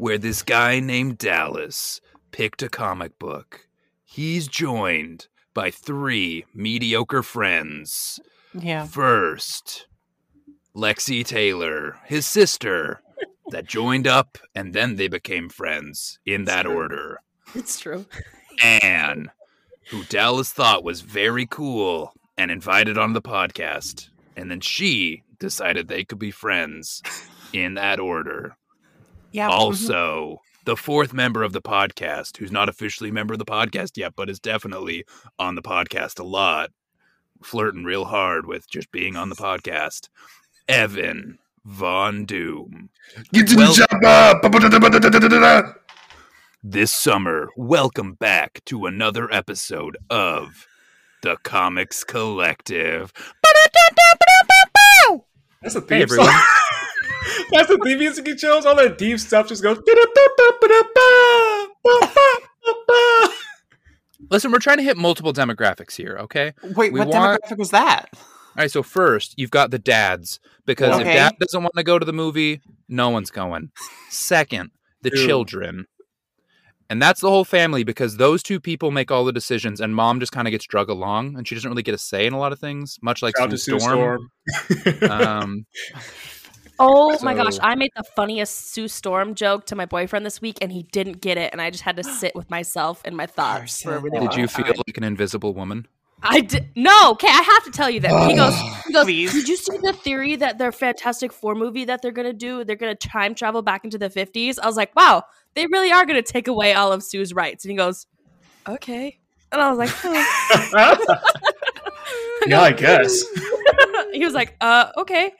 in a world where this guy named Dallas picked a comic book, he's joined by three mediocre friends. Yeah. First, Lexi Taylor, his sister, that joined up and then they became friends in that order. It's true. Anne, who Dallas thought was very cool and invited on the podcast. And then she decided they could be friends in that order. Yeah. mhm. Also, the fourth member of the podcast, who's not officially a member of the podcast yet, but is definitely on the podcast a lot, flirting real hard with just being on the podcast, Evan Von Doom. Get to Well- the chopper! This summer, welcome back to another episode of The Comics Collective. That's a theme Hey, everyone. song. That's the theme music you chose. All that deep stuff just goes. Listen, we're trying to hit multiple demographics here, okay? Wait, we what want- demographic was that? All right, so first, you've got the dads, because Okay. if dad doesn't want to go to the movie, no one's going. Second, the Ew. children. And that's the whole family because those two people make all the decisions, and mom just kind of gets drug along, and she doesn't really get a say in a lot of things, much like Shout out to Sue Sue Storm. Storm. Um, Oh my gosh, I made the funniest Sue Storm joke to my boyfriend this week, and he didn't get it, and I just had to sit with myself and my thoughts for a Carson. really did long you time. feel like an invisible woman? I did no. Okay, I have to tell you that he goes. He goes. Please. Did you see the theory that their Fantastic Four movie that they're gonna do? They're gonna time travel back into the fifties. I was like, wow, they really are gonna take away all of Sue's rights. And he goes, okay. And I was like, huh. yeah, I guess. he was like, uh, okay.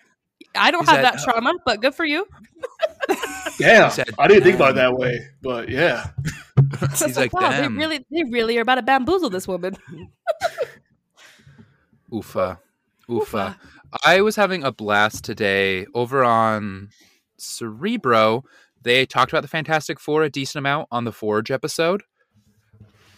I don't Is have that- that trauma, but good for you. Damn, said, I didn't think about it that way, but yeah. I He's like, wow, they really, they really are about to bamboozle this woman. Oofa. Oofa. Oofa. I was having a blast today over on Cerebro. They talked about the Fantastic Four a decent amount on the Forge episode.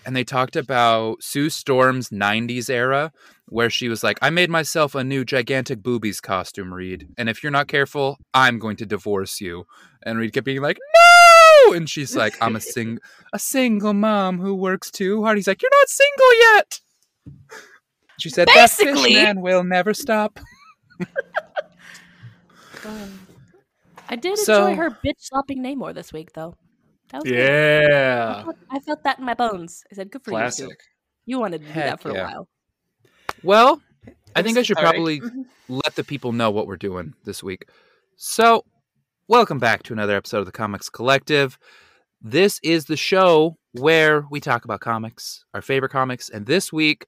And they talked about Sue Storm's 90s era, where she was like, I made myself a new gigantic boobies costume, Reed. And if you're not careful, I'm going to divorce you. And Reed kept being like, No! And she's like, I'm a sing a single mom who works too hard. He's like, You're not single yet. She said, That Basically- fish man will never stop. I did So- enjoy her bitch slapping Namor this week, though. That was good. I Yeah. felt, I felt that in my bones. I said, "Good for you." Classic. You wanted to do Heck that for yeah. a while. Well, I think I should cathartic. probably mm-hmm. let the people know what we're doing this week. So, welcome back to another episode of the Comics Collective. This is the show where we talk about comics, our favorite comics, and this week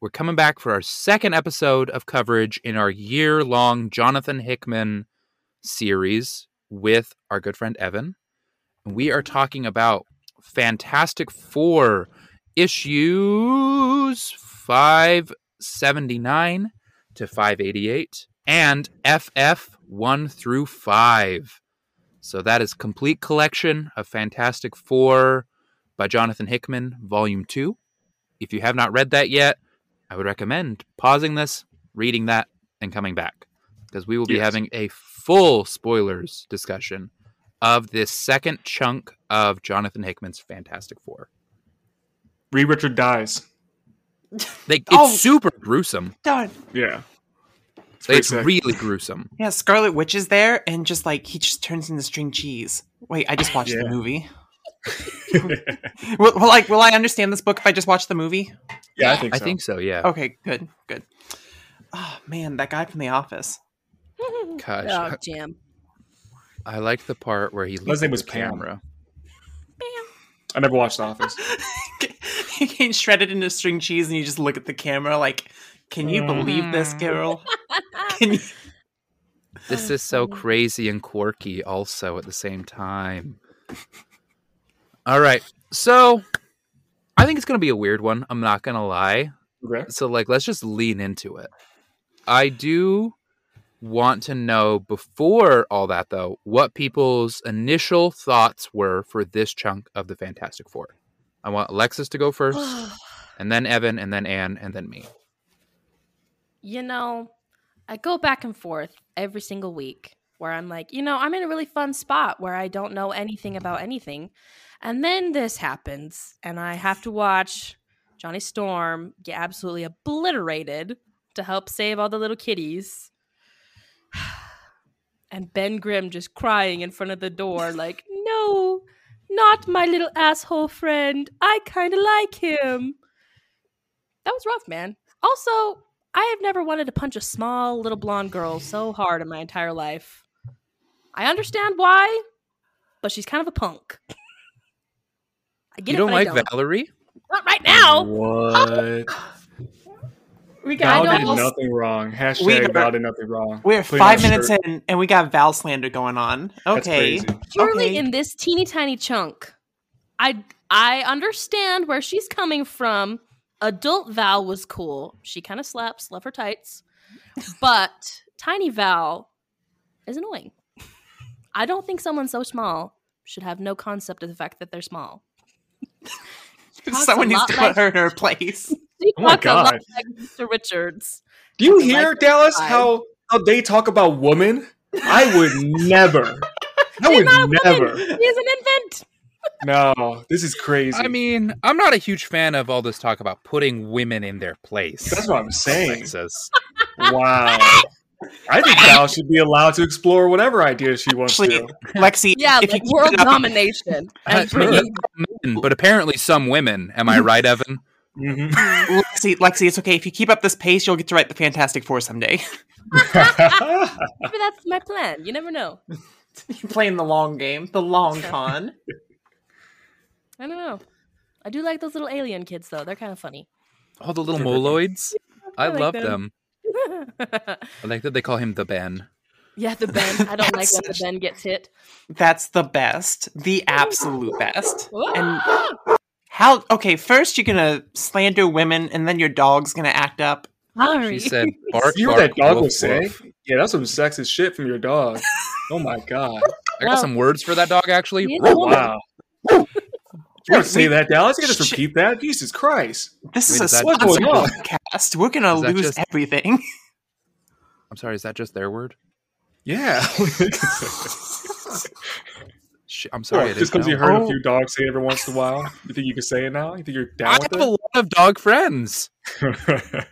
we're coming back for our second episode of coverage in our year long Jonathan Hickman series with our good friend Evan. We are talking about Fantastic Four issues 579 to 588 and FF 1 through 5. So that is complete collection of Fantastic Four by Jonathan Hickman, volume 2. If you have not read that yet, I would recommend pausing this, reading that, and coming back because we will be Yes. having a full spoilers discussion of this second chunk of Jonathan Hickman's Fantastic Four. Reed Richard dies. Like it's Oh. super gruesome. Done. Yeah. It's pretty It's really gruesome. Yeah, Scarlet Witch is there, and just like he just turns into string cheese. Wait, I just watched the movie. will, will like will I understand this book if I just watch the movie? yeah, I think I so. think so. Yeah. Okay, good, good. Oh man, that guy from The Office. Gosh, Oh, jam. I liked the part where he looked His name at was the Pam. camera. I never watched The Office. he gets shredded into string cheese, and you just look at the camera like, "Can you believe this, mm. Carol? Can you?" This oh, is so crazy and quirky, also at the same time. All right, so I think it's gonna be a weird one. I'm not gonna lie. Okay. So, like, let's just lean into it. I do want to know before all that, though, what people's initial thoughts were for this chunk of the Fantastic Four. I want Alexis to go first, and then Evan, and then Anne, and then me. you know, I go back and forth every single week where I'm like, you know, I'm in a really fun spot where I don't know anything about anything. And then this happens, and I have to watch Johnny Storm get absolutely obliterated to help save all the little kitties. And Ben Grimm just crying in front of the door, like, no, not my little asshole friend. I kind of like him. That was rough, man. Also, I have never wanted to punch a small little blonde girl so hard in my entire life. I understand why, but she's kind of a punk. I get You it, don't but like I don't. Valerie? Not right now. What? Oh. We Val I did don't- nothing wrong. Hashtag We got- Val did nothing wrong. We're Putting five on minutes shirt. in, and we got Val slander going on. Okay, crazy. Surely Okay. in this teeny tiny chunk, I I understand where she's coming from. Adult Val was cool. She kind of slaps, love her tights. But tiny Val is annoying. I don't think someone so small should have no concept of the fact that they're small. someone needs lot to like- put her in her place. She Oh my talks a lot God. like Mr. Richards. Do you hear the Dallas vibe. how how they talk about women? I would never. I She's would not a woman. never. She is an infant. No, this is crazy. I mean, I'm not a huge fan of all this talk about putting women in their place. that's what I'm saying. Texas. Wow. I think Val should be allowed to explore whatever ideas she wants Actually, to. Lexi, Yeah, if like you world keep it domination. Uh, And bringing men, but apparently some women. Am I right, Evan? Mhm. Lexi, Lexi, it's okay. If you keep up this pace, you'll get to write the Fantastic Four someday. maybe that's my plan. You never know. You're playing the long game, the long con. I don't know. I do like those little alien kids though. They're kind of funny. All the little moloids. I, I like love them. them. I like that they call him the Ben. yeah, the Ben. I don't like when the Ben gets hit. That's the best, the absolute best. And! how? Okay, first you're gonna slander women, and then your dog's gonna act up. Sorry. She said, "Bark, you hear bark, what that dog woof, will say? woof." Yeah, that's some sexist shit from your dog. Oh my god. I got Well- some words for that dog actually. He's a woman. Wow. You don't say that, Dallas. You gotta just Sh- repeat that. Jesus Christ. This is Wait, a is that- sponsored podcast. We're gonna lose just- everything. I'm sorry, is that just their word? Yeah. Sh- I'm sorry. I just because you heard Oh. a few dogs say it every once in a while, you think you can say it now? You think you're down? I down have with a lot of dog friends. Listen,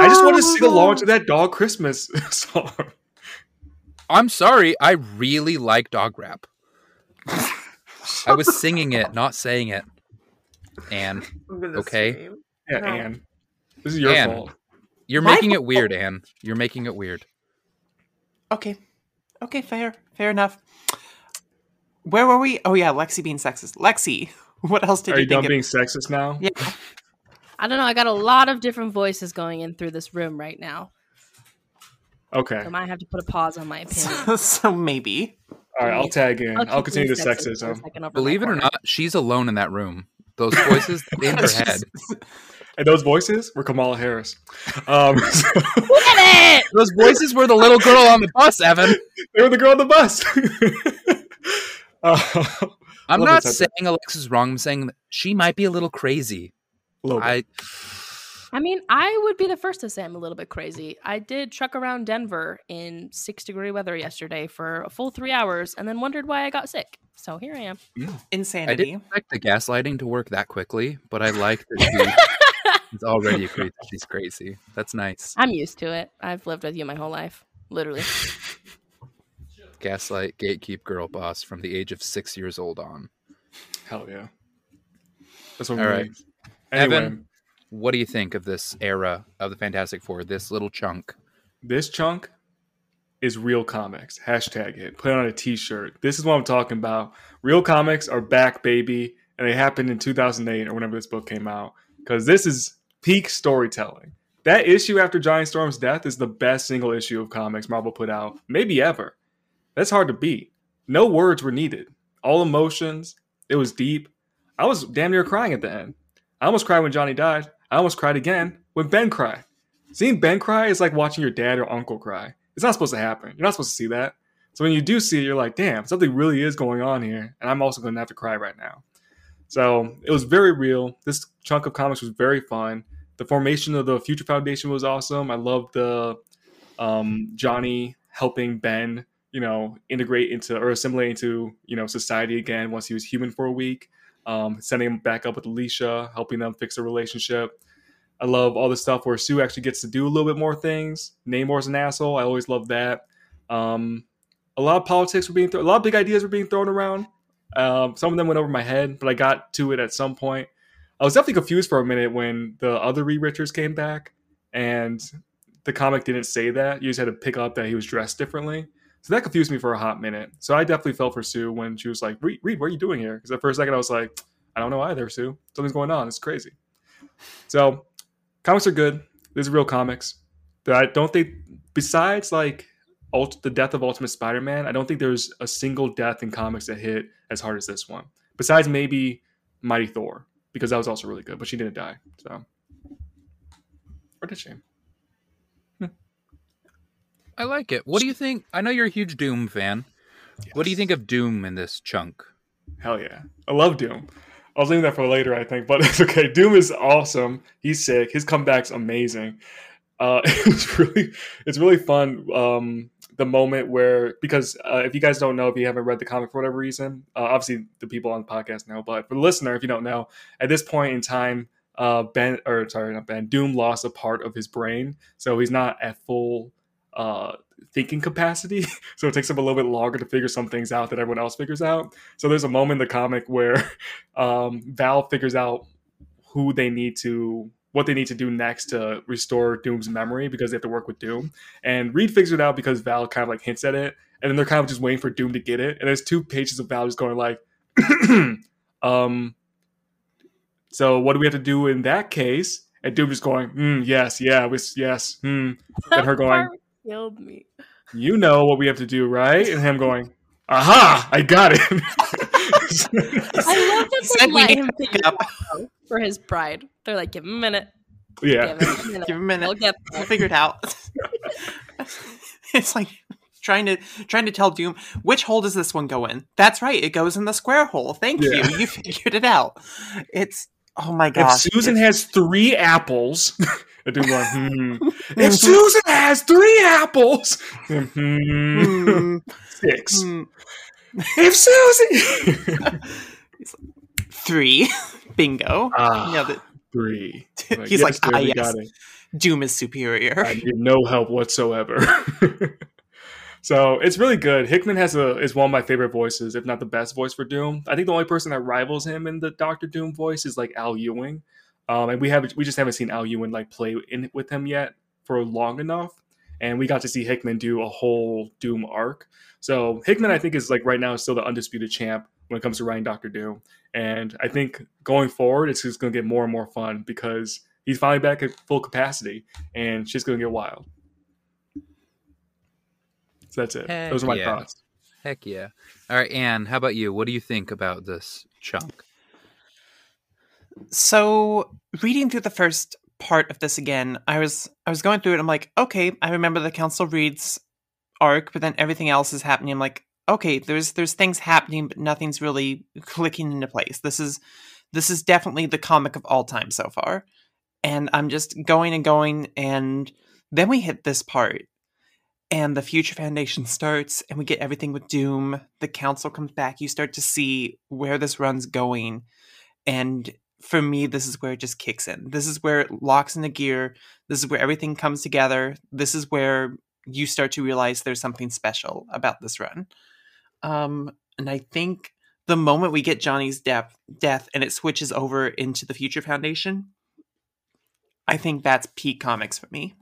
I just want to sing along to that dog Christmas song. I'm sorry. I really like dog rap. I was singing it, not saying it. And Okay. Yeah, No. Anne. This is your Anne. fault. you're My making it weird, Anne. You're making it weird. Okay. Okay, fair. Fair enough. Where were we? Oh yeah, Lexi being sexist. Lexi, what else did you do? Are you you done think? being sexist now? yeah. I don't know. I got a lot of different voices going in through this room right now. Okay. I might have to put a pause on my opinion. So, so maybe. All right, I'll tag in. I'll, keep continue the sexist sexism. second over my Believe it or not, she's alone in that room. Those voices in her head. And those voices were Kamala Harris. Um, so- Get it! Those voices were the little girl on the bus, Evan. they were the girl on the bus. uh, I'm not it, saying Alexa's wrong. I'm saying she might be a little crazy. a little bit. I I mean, I would be the first to say I'm a little bit crazy. I did truck around Denver in six degree weather yesterday for a full three hours and then wondered why I got sick. So here I am. I Insanity. didn't expect the gaslighting to work that quickly, but I like that she is already agreed that she's crazy. That's nice. I'm used to it. I've lived with you my whole life. Literally. Gaslight, gatekeep, girl boss from the age of six years old on. Hell yeah. That's what All we right. need. Anyway, Evan. What do you think of this era of the Fantastic Four? This little chunk. this chunk is real comics. Hashtag it. Put it on a t-shirt. This is what I'm talking about. Real comics are back, baby. And they happened in 2008 or whenever this book came out. Because this is peak storytelling. That issue after Johnny Storm's death is the best single issue of comics Marvel put out, maybe ever. That's hard to beat. No words were needed. All emotions. It was deep. I was damn near crying at the end. I almost cried when Johnny died. I almost cried again when Ben cried. Seeing Ben cry is like watching your dad or uncle cry. It's not supposed to happen. You're not supposed to see that. So when you do see it, you're like, damn, something really is going on here. And I'm also going to have to cry right now. So it was very real. This chunk of comics was very fun. The formation of the Future Foundation was awesome. I love the um, Johnny helping Ben, you know, integrate into or assimilate into you know society again once he was human for a week. Um, sending him back up with Alicia, helping them fix a relationship. I love all the stuff where Sue actually gets to do a little bit more things. Namor's an asshole. I always love that. Um, a lot of politics were being thrown. A lot of big ideas were being thrown around. Um, some of them went over my head, but I got to it at some point. I was definitely confused for a minute when the other Reed Richards came back, and the comic didn't say that. You just had to pick up that he was dressed differently. So that confused me for a hot minute. So I definitely felt for Sue when she was like, Reed, Reed what are you doing here? Because at first second I was like, I don't know either, Sue. Something's going on. It's crazy. So comics are good. These are real comics. I don't think, besides like Ult- the death of Ultimate Spider-Man, I don't think there's a single death in comics that hit as hard as this one. Besides maybe Mighty Thor, because that was also really good, but she didn't die. So, or did she? I like it. What do you think? I know you're a huge Doom fan. What do you think of Doom in this chunk? Hell yeah. I love Doom. I was leaving that for later, I think, but it's okay. Doom is awesome. He's sick. His comeback's amazing. Uh, it's really, it's really fun. Um, the moment where, because uh, if you guys don't know, if you haven't read the comic for whatever reason, uh, obviously the people on the podcast know, but for the listener, if you don't know, at this point in time, uh, Ben, or sorry, not Ben, Doom lost a part of his brain, so he's not at full uh, thinking capacity. so it takes him a little bit longer to figure some things out that everyone else figures out. So there's a moment in the comic where um, Val figures out who they need to what they need to do next to restore Doom's memory because they have to work with Doom. And Reed figures it out because Val kind of like hints at it, and then they're kind of just waiting for Doom to get it. And there's two pages of Val just going like, um, so what do we have to do in that case? And Doom just going, mm, yes, yeah, was yes, hmm. And her going, killed me. you know what we have to do, right? And him going, aha, I got it. I love that they let him pick up. for his bride. They're like, give him a minute. yeah. Give him a minute. Give him a minute. He'll get We'll figure it out. it's like trying to trying to tell Doom which hole does this one go in. That's right, it goes in the square hole. Thank Yeah. you. You figured it out. It's oh my If gosh. Susan It's- has three apples, I do going, hmm. If Susan has three apples, hmm, Hmm, six. If Susan, three. Bingo. ah, Yeah, the, three. He's like, "Ah, yes." got it. Doom is superior. I need no help whatsoever. so it's really good. Hickman has a is one of my favorite voices, if not the best voice for Doom. I think the only person that rivals him in the Doctor Doom voice is like Al Ewing, um, and we haven't we just haven't seen Al Ewing like play in with him yet for long enough. And we got to see Hickman do a whole Doom arc. So Hickman, I think, is like right now is still the undisputed champ when it comes to writing Doctor Doom. And I think going forward, it's just going to get more and more fun because he's finally back at full capacity, and she's going to get wild. So that's it. Heck Those are my yeah. thoughts. Heck yeah. All right, Anne, how about you? What do you think about this chunk? So reading through the first part of this again, I was I was going through it. I'm like, okay, I remember the Council Reeds arc, but then everything else is happening. I'm like, okay, there's there's things happening, but nothing's really clicking into place. This is this is definitely the comic of all time so far, and I'm just going and going, and then we hit this part. And the Future Foundation starts, and we get everything with Doom. The Council comes back. You start to see where this run's going. And for me, this is where it just kicks in. This is where it locks into gear. This is where everything comes together. This is where you start to realize there's something special about this run. Um, and I think the moment we get Johnny's death, death, and it switches over into the Future Foundation, I think that's peak comics for me.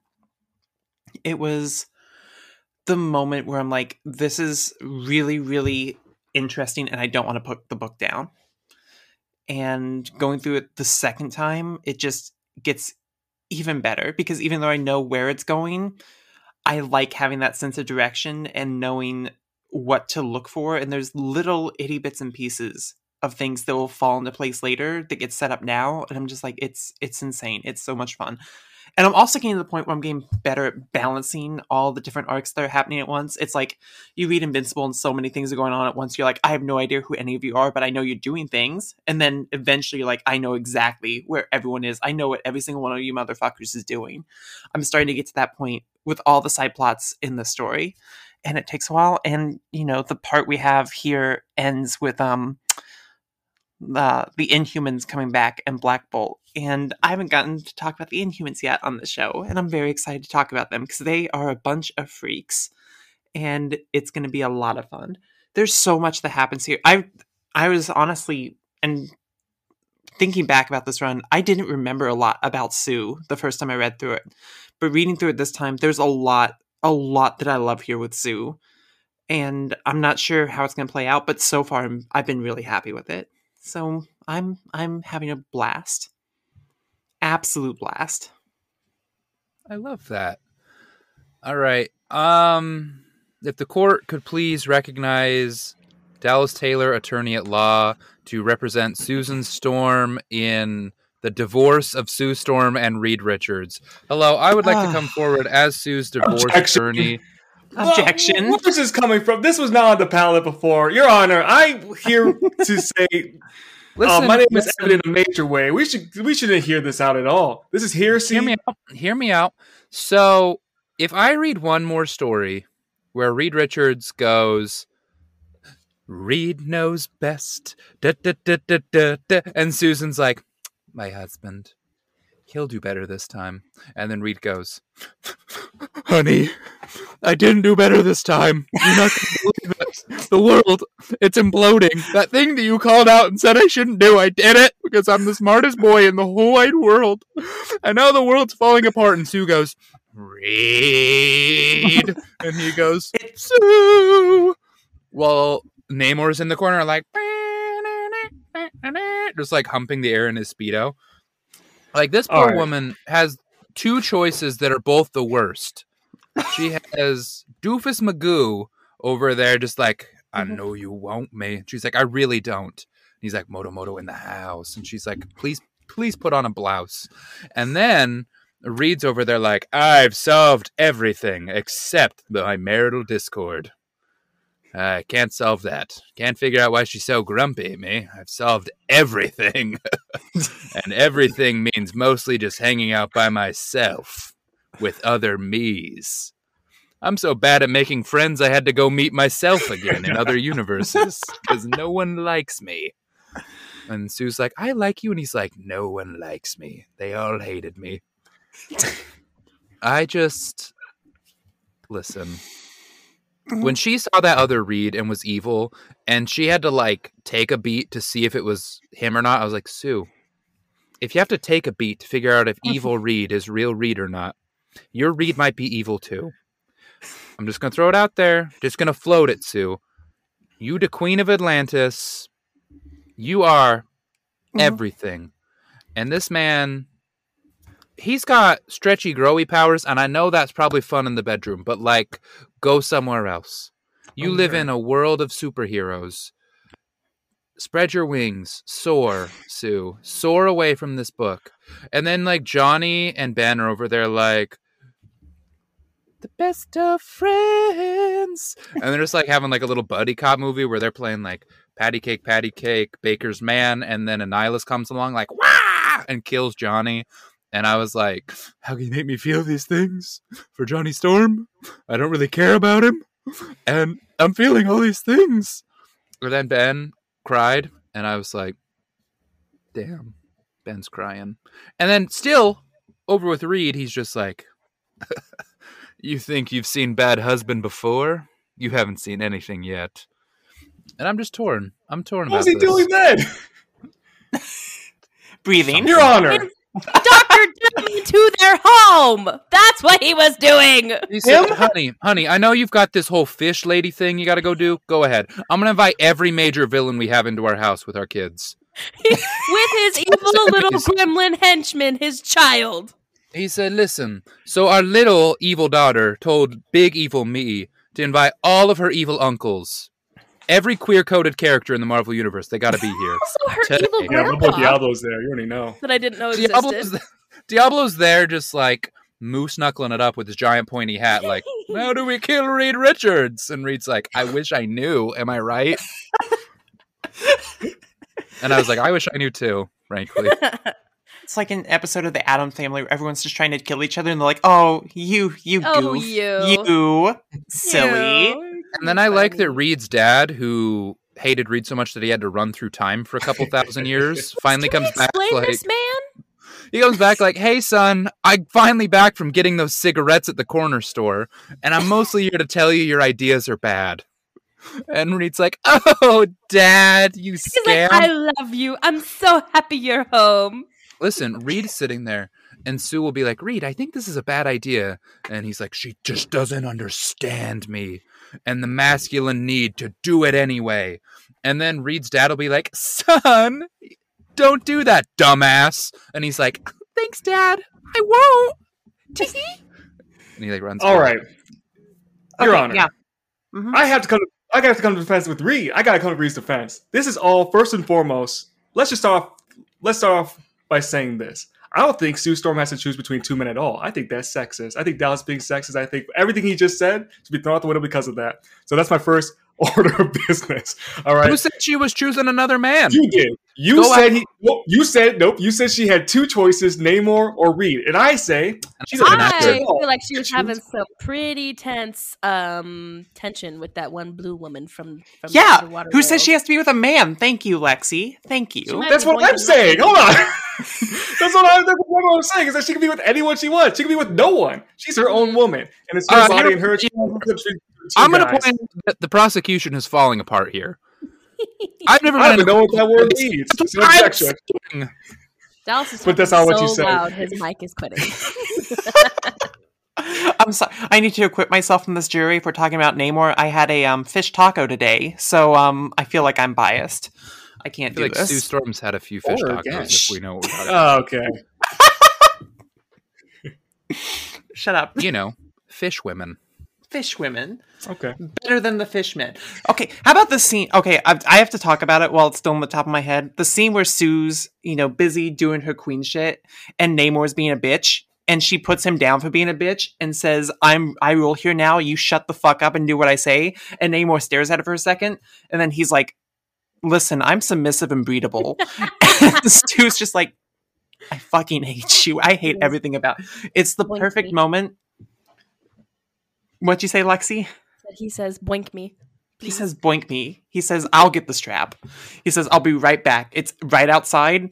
It was the moment where I'm like, this is really, really interesting, and I don't want to put the book down and going through it the second time it just gets even better because even though i know where it's going i like having that sense of direction and knowing what to look for and there's little itty bits and pieces of things that will fall into place later that get set up now and i'm just like it's it's insane. It's so much fun And I'm also getting to the point where I'm getting better at balancing all the different arcs that are happening at once. It's like you read Invincible and so many things are going on at once. You're like, I have no idea who any of you are, but I know you're doing things. And then eventually you're like, I know exactly where everyone is. I know what every single one of you motherfuckers is doing. I'm starting to get to that point with all the side plots in the story. And it takes a while. And, you know, the part we have here ends with um the the Inhumans coming back and Black Bolt. And I haven't gotten to talk about the Inhumans yet on the show, and I'm very excited to talk about them because they are a bunch of freaks, and it's going to be a lot of fun. There's so much that happens here. I I was honestly and thinking back about this run, I didn't remember a lot about Sue the first time I read through it, but reading through it this time, there's a lot a lot that I love here with Sue. And I'm not sure how it's going to play out, but so far I've been really happy with it. So I'm I'm having a blast. Absolute blast. I love that. All right. Um if the court could please recognize Dallas Taylor, attorney at law, to represent Susan Storm in the divorce of Sue Storm and Reed Richards. Hello, I would like to come forward as Sue's divorce Objection. attorney. Objection. Where is this coming from? This was not on the palette before. Your Honor, I'm here to say Listen, uh, my name is listen, Evan in a major way. We should we shouldn't hear this out at all. This is hearsay. hear me out. Hear me out. So, if I read one more story where Reed Richards goes, Reed knows best, da, da, da, da, da, da, and Susan's like, my husband, he'll do better this time. And then Reed goes, honey, I didn't do better this time. You're not going to believe it. The world, it's imploding. That thing that you called out and said I shouldn't do, I did it because I'm the smartest boy in the whole wide world. And now the world's falling apart. And Sue goes, Reed. and he goes, Sue. Well, Namor's in the corner, like, just like humping the air in his Speedo. Like, this poor right. woman has two choices that are both the worst. She has Doofus Magoo over there, just like, I Mhm. know you won't, me. She's like, I really don't. And he's like, Moto Moto in the house. And she's like, please, please put on a blouse. And then Reed's over there, like, I've solved everything except my marital discord. I can't solve that. Can't figure out why she's so grumpy at me. I've solved everything. and everything means mostly just hanging out by myself with other me's. I'm so bad at making friends, I had to go meet myself again in other universes because no one likes me. And Sue's like, I like you. And he's like, No one likes me. They all hated me. I just. Listen. When she saw that other Reed and was evil, and she had to like take a beat to see if it was him or not, I was like, Sue, if you have to take a beat to figure out if evil Reed is real Reed or not, your Reed might be evil too. I'm just gonna throw it out there. Just gonna float it, Sue. You, the Queen of Atlantis, you are Mhm. everything. And this man, he's got stretchy, growy powers, and I know that's probably fun in the bedroom, but like, go somewhere else. You Oh, live yeah. in a world of superheroes. Spread your wings, soar, Sue. Soar away from this book. And then, like, Johnny and Ben are over there, like, the best of friends. And they're just like having like a little buddy cop movie where they're playing like patty cake, patty cake, baker's man. And then a nihilist comes along, like, wah! And kills Johnny. And I was like, how can you make me feel these things for Johnny Storm? I don't really care about him. And I'm feeling all these things. And then Ben cried. And I was like, damn, Ben's crying. And then still over with Reed, he's just like, you think you've seen Bad Husband before? You haven't seen anything yet. And I'm just torn. I'm torn What's about he this. doing then? Breathing. Your Honor. Doctor Doom to their home. That's what he was doing. He said, honey, honey, I know you've got this whole fish lady thing you got to go do. Go ahead. I'm going to invite every major villain we have into our house with our kids. With his evil little gremlin henchman, his child. He said, listen, so our little evil daughter told big evil me to invite all of her evil uncles. Every queer coded character in the Marvel Universe, they got to be here. Also, her evil Yeah, grandpa Bobo Diablo's there. You already know. that I didn't know Diablo's, existed. Diablo's there just like moose knuckling it up with his giant pointy hat, like, how do we kill Reed Richards? And Reed's like, I wish I knew. Am I right? and I was like, I wish I knew too, frankly. It's like an episode of the Addams Family where everyone's just trying to kill each other, and they're like, "Oh, you, you, Oh, goof. you. you, silly." Ew. And then I like that Reed's dad, who hated Reed so much that he had to run through time for a couple thousand years, finally comes back explain like this man? he comes back like, "Hey son, I'm finally back from getting those cigarettes at the corner store, and I'm mostly here to tell you your ideas are bad." And Reed's like, "Oh, dad, you He's scam!" like, I love you. I'm so happy you're home. Listen, Reed's sitting there, and Sue will be like, Reed, I think this is a bad idea. And he's like, She just doesn't understand me and the masculine need to do it anyway. And then Reed's dad will be like, Son, don't do that, dumbass. And he's like, Thanks, dad. I won't. and he like runs. All right. away. right, Your Okay, Honor. Yeah. Mhm. I have to come. I got to come to defense with Reed. I got to come to Reed's defense. This is all first and foremost. Let's just start off. Let's start off by saying this. I don't think Sue Storm has to choose between two men at all. I think that's sexist. I think Dallas being sexist. I think everything he just said should be thrown out the window because of that. So that's my first order of business. All right. Who said she was choosing another man? You did. You Go said out. he. Well, you said nope. You said she had two choices: Namor or Reed. And I say she said doesn't an I actor. to. feel like she was having some pretty tense um tension with that one blue woman from from Yeah. the water Who says she has to be with a man? Thank you, Lexi. Thank you. That's what I'm saying. Hold on. That's what I'm. That's what I'm saying is that she can be with anyone she wants. She can be with no one. She's her own woman, and it's her Uh, body and her. know- two I'm going to guys. point that the prosecution is falling apart here. I've never I don't even know what that word means. It's an. Dallas is But that's talking not what you so said. loud, his mic is quitting. I'm sorry. I need to acquit myself from this jury if we're talking about Namor. I had a um, fish taco today, so um, I feel like I'm biased. I I can't feel do like this. Sue Storm's had a few fish oh, Or tacos gosh. if we know what we're talking Oh, okay. Shut up. You know, fish women. Fish women Okay. better than the fish men. Okay, how about the scene? Okay, I, I have to talk about it while it's still on the top of my head. The scene where Sue's, you know, busy doing her queen shit, and Namor's being a bitch, and she puts him down for being a bitch and says, "I'm I rule here now. You shut the fuck up and do what I say." And Namor stares at her for a second, and then he's like, "Listen, I'm submissive and breedable." and Sue's just like, "I fucking hate you. I hate everything about." It's the Boink perfect me. moment. What'd you say, Lexi? he says, "Boink me." He says, boink me. He says, I'll get the strap. He says, I'll be right back. It's right outside.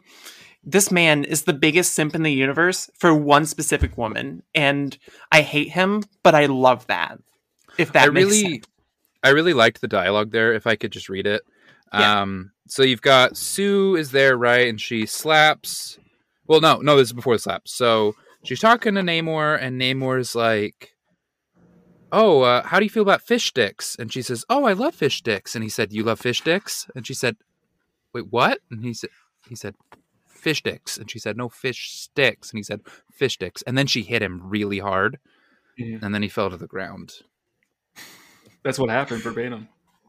This man is the biggest simp in the universe for one specific woman. And I hate him, but I love that. If that I makes really, sense. I really liked the dialogue there. If I could just read it. Yeah. Um, so you've got Sue is there, right? And she slaps. Well, no, no, this is before the slap. So she's talking to Namor, and Namor's like, "Oh, uh, how do you feel about fish sticks?" And she says, "Oh, I love fish sticks." And he said, "You love fish sticks?" And she said, "Wait, what?" And he said, "He said." Fish sticks, and she said, "No fish sticks," and he said, "Fish sticks," and then she hit him really hard, Mhm. and then he fell to the ground. That's what happened verbatim.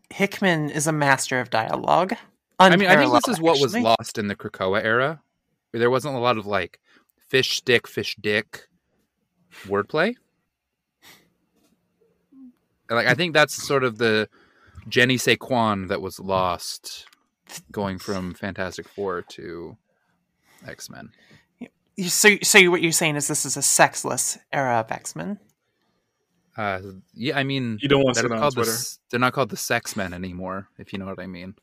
Hickman is a master of dialogue. I mean, I think this is what was lost in the Krakoa era. Where there wasn't a lot of like fish stick, fish dick wordplay. Like I think that's sort of the Jenny Saquon that was lost going from Fantastic Four to X Men. So, so what you're saying is this is a sexless era of X Men? Uh, yeah, I mean, You don't want to they're on called the, they're not called the Sex Men anymore, if you know what I mean.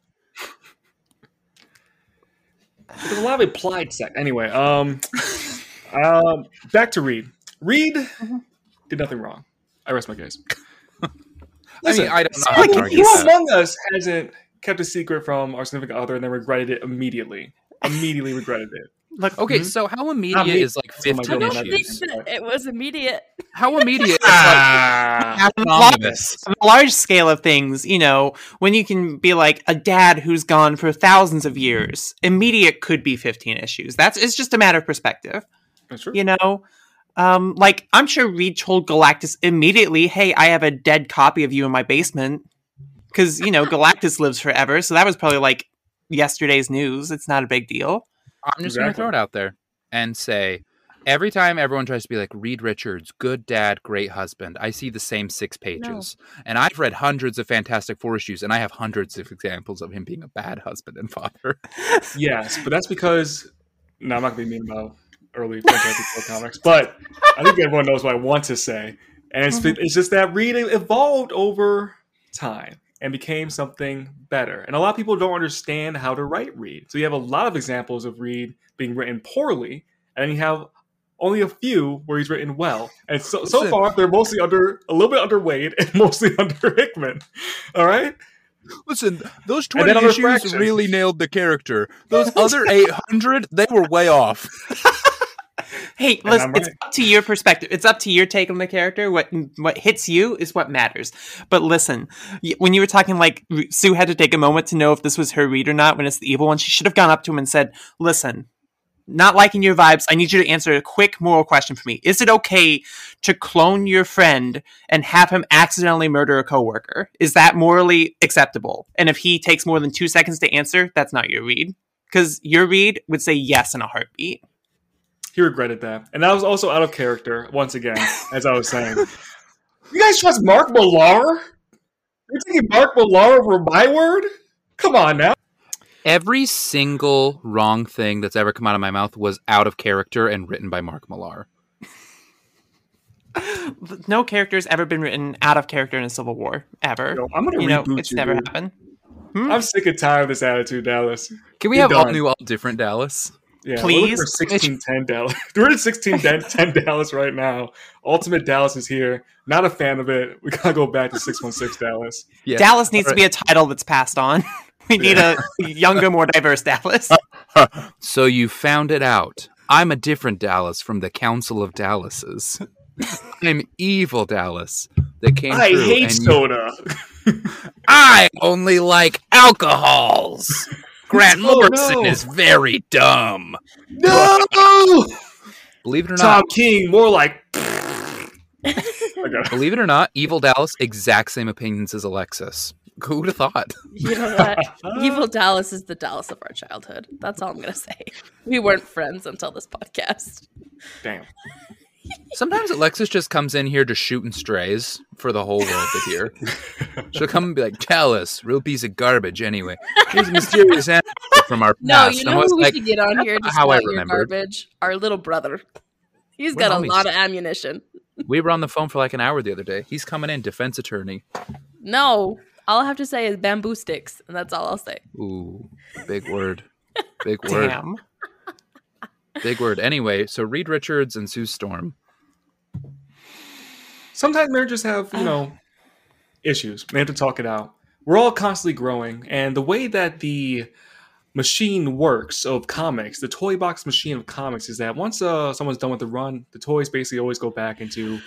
There's a lot of implied sex. Anyway, um, um, back to Reed. Reed did nothing wrong. I rest my case. I mean, I don't know. how like, to Who argue he's with that. among us hasn't kept a secret from our significant other and then regretted it immediately? Immediately regretted it. Look, Okay, mhm. so how immediate me. is like That's what my 15 I don't Don't issues? think that it was immediate. How immediate is like Ah, on the large, on the large scale of things, you know, when you can be like a dad who's gone for thousands of years, immediate could be 15 issues. That's it's just a matter of perspective, that's true. you know. Um, like I'm sure Reed told Galactus immediately, "Hey, I have a dead copy of you in my basement," because you know Galactus lives forever. So that was probably like yesterday's news. It's not a big deal. I'm just going to throw it out there and say Every time everyone tries to be like Reed Richards, good dad, great husband, I see the same six pages. And I've read hundreds of Fantastic Four issues, and I have hundreds of examples of him being a bad husband and father. Yes, but that's because no, I'm not gonna be mean about early Fantastic Four comics, but I think everyone knows what I want to say, and it's Mhm. it's just that Reed evolved over time and became something better, and a lot of people don't understand how to write Reed. So you have a lot of examples of Reed being written poorly, and then you have only a few where he's written well, and so so far they're mostly under a little bit under Waid and mostly under Hickman. All right. Listen, those 20 issues Refraction. really nailed the character. Those other 800, they were way off. Hey, listen, I'm it's up to your perspective. It's up to your take on the character. What what hits you is what matters. But listen, when you were talking like Sue had to take a moment to know if this was her Reed or not when it's the evil one, she should have gone up to him and said, "Listen, not liking your vibes. I need you to answer a quick moral question for me. Is it okay to clone your friend and have him accidentally murder a coworker? Is that morally acceptable? And if he takes more than 2 seconds to answer, that's not your Reed." Cuz your Reed would say yes in a heartbeat. He regretted that. And that was also out of character, once again, as I was saying. You guys trust Mark Millar? You're taking Mark Millar over my word? Come on now. Every single wrong thing that's ever come out of my mouth was out of character and written by Mark Millar. no character's ever been written out of character in a civil war ever. Yo, I'm gonna you know, it's you. never dude. happened. Hmm? I'm sick and tired of this attitude, Dallas. Can we You're have all new, all different Dallas? Yeah, Please? We're sixteen ten Dallas. We're at sixteen ten Dallas right now. Ultimate Dallas is here. Not a fan of it. We gotta go back to six one six Dallas. Yeah. Dallas needs to be a title that's passed on. we need a younger, more diverse Dallas. So you found it out. I'm a different Dallas from the Council of Dallases. I'm evil Dallas that came I hate and you- soda. I only like alcohols. Grant Oh, Morrison no. is very dumb. No, Believe it or Tom not, King, more like. believe it or not, Evil Dallas exact same opinions as Alexis. Who would have thought? You know what? Evil Dallas is the Dallas of our childhood. That's all I'm gonna say. We weren't friends until this podcast. Damn. Sometimes Alexis just comes in here to shoot and strays for the whole world to hear. She'll come and be like, Dallas, real piece of garbage anyway. Here's a mysterious animal from our No, past. you know was who we like, should get on here to how I spot your garbage? Our little brother. He's We're got a lot of ammunition. we were on the phone for like an hour the other day. He's coming in, defense attorney. No, all I have to say is bamboo sticks, and that's all I'll say. Ooh, big word. Big word. Damn. Big word. Anyway, so Reed Richards and Sue Storm. Sometimes marriages have, you know, issues. They have to talk it out. We're all constantly growing, and the way that the machine works of comics, the toy box machine of comics, is that once uh, someone's done with the run, the toys basically always go back into,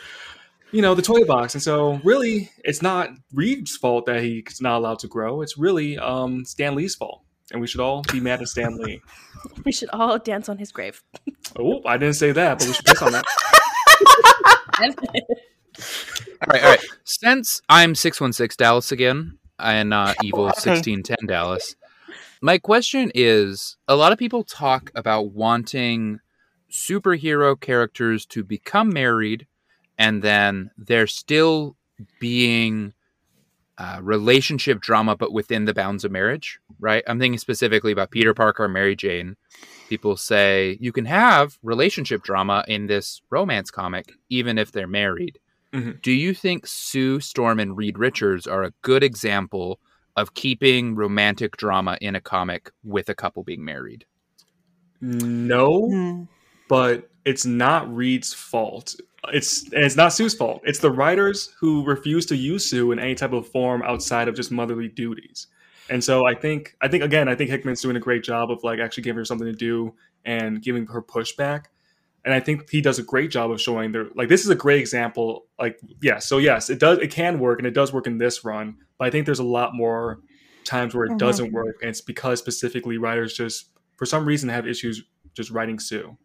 you know, the toy box. And so, really, it's not Reed's fault that he's not allowed to grow. It's really um, Stan Lee's fault, and we should all be mad at Stan Lee. We should all dance on his grave. Oh, I didn't say that, but we should piss on that. All right, all right. Since I'm 616 Dallas again and uh, evil 1610 Dallas, my question is a lot of people talk about wanting superhero characters to become married and then they're still being uh, relationship drama, but within the bounds of marriage, right? I'm thinking specifically about Peter Parker and Mary Jane. People say you can have relationship drama in this romance comic, even if they're married. Mhm. Do you think Sue Storm and Reed Richards are a good example of keeping romantic drama in a comic with a couple being married? No. Hmm. but it's not Reed's fault. It's and it's not Sue's fault. It's the writers who refuse to use Sue in any type of form outside of just motherly duties. And so I think I think again I think Hickman's doing a great job of like actually giving her something to do and giving her pushback. And I think he does a great job of showing there like this is a great example. Like yeah, so yes, it does it can work and it does work in this run, but I think there's a lot more times where it Mhm. doesn't work and it's because specifically writers just for some reason have issues just writing Sue.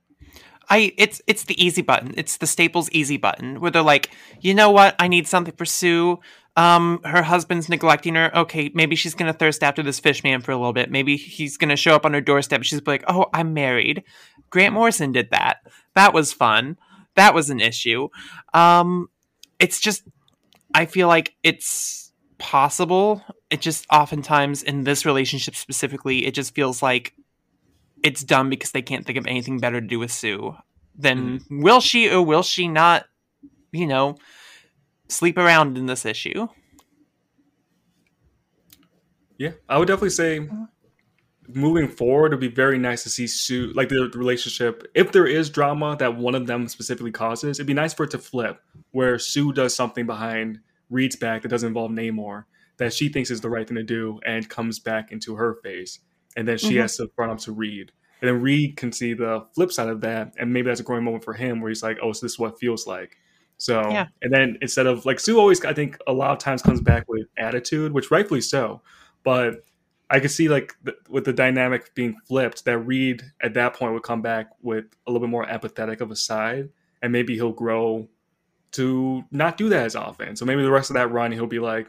I it's it's the easy button. It's the Staples easy button where they're like, you know what? I need something for Sue. um her husband's neglecting her. Okay maybe she's gonna thirst after this fish man for a little bit. Maybe he's gonna show up on her doorstep. She's like oh i'm married. Grant morrison did that. That was fun. That was an issue. Um it's just i feel like it's possible. It just oftentimes in this relationship specifically it just feels like it's dumb because they can't think of anything better to do with sue then hmm. will she or will she not you know sleep around in this issue Yeah, I would definitely say moving forward, it'd be very nice to see Sue, like the relationship. If there is drama that one of them specifically causes, it'd be nice for it to flip, where Sue does something behind Reed's back that doesn't involve Namor that she thinks is the right thing to do, and comes back into her face, and then she Mhm. has to front up to Reed, and then Reed can see the flip side of that, and maybe that's a growing moment for him, where he's like, "Oh, so this is what feels like." So, Yeah. and then instead of like Sue always, I think a lot of times comes back with attitude, which rightfully so, but I could see like th- with the dynamic being flipped, that Reed at that point would come back with a little bit more empathetic of a side, and maybe he'll grow to not do that as often. So maybe the rest of that run, he'll be like,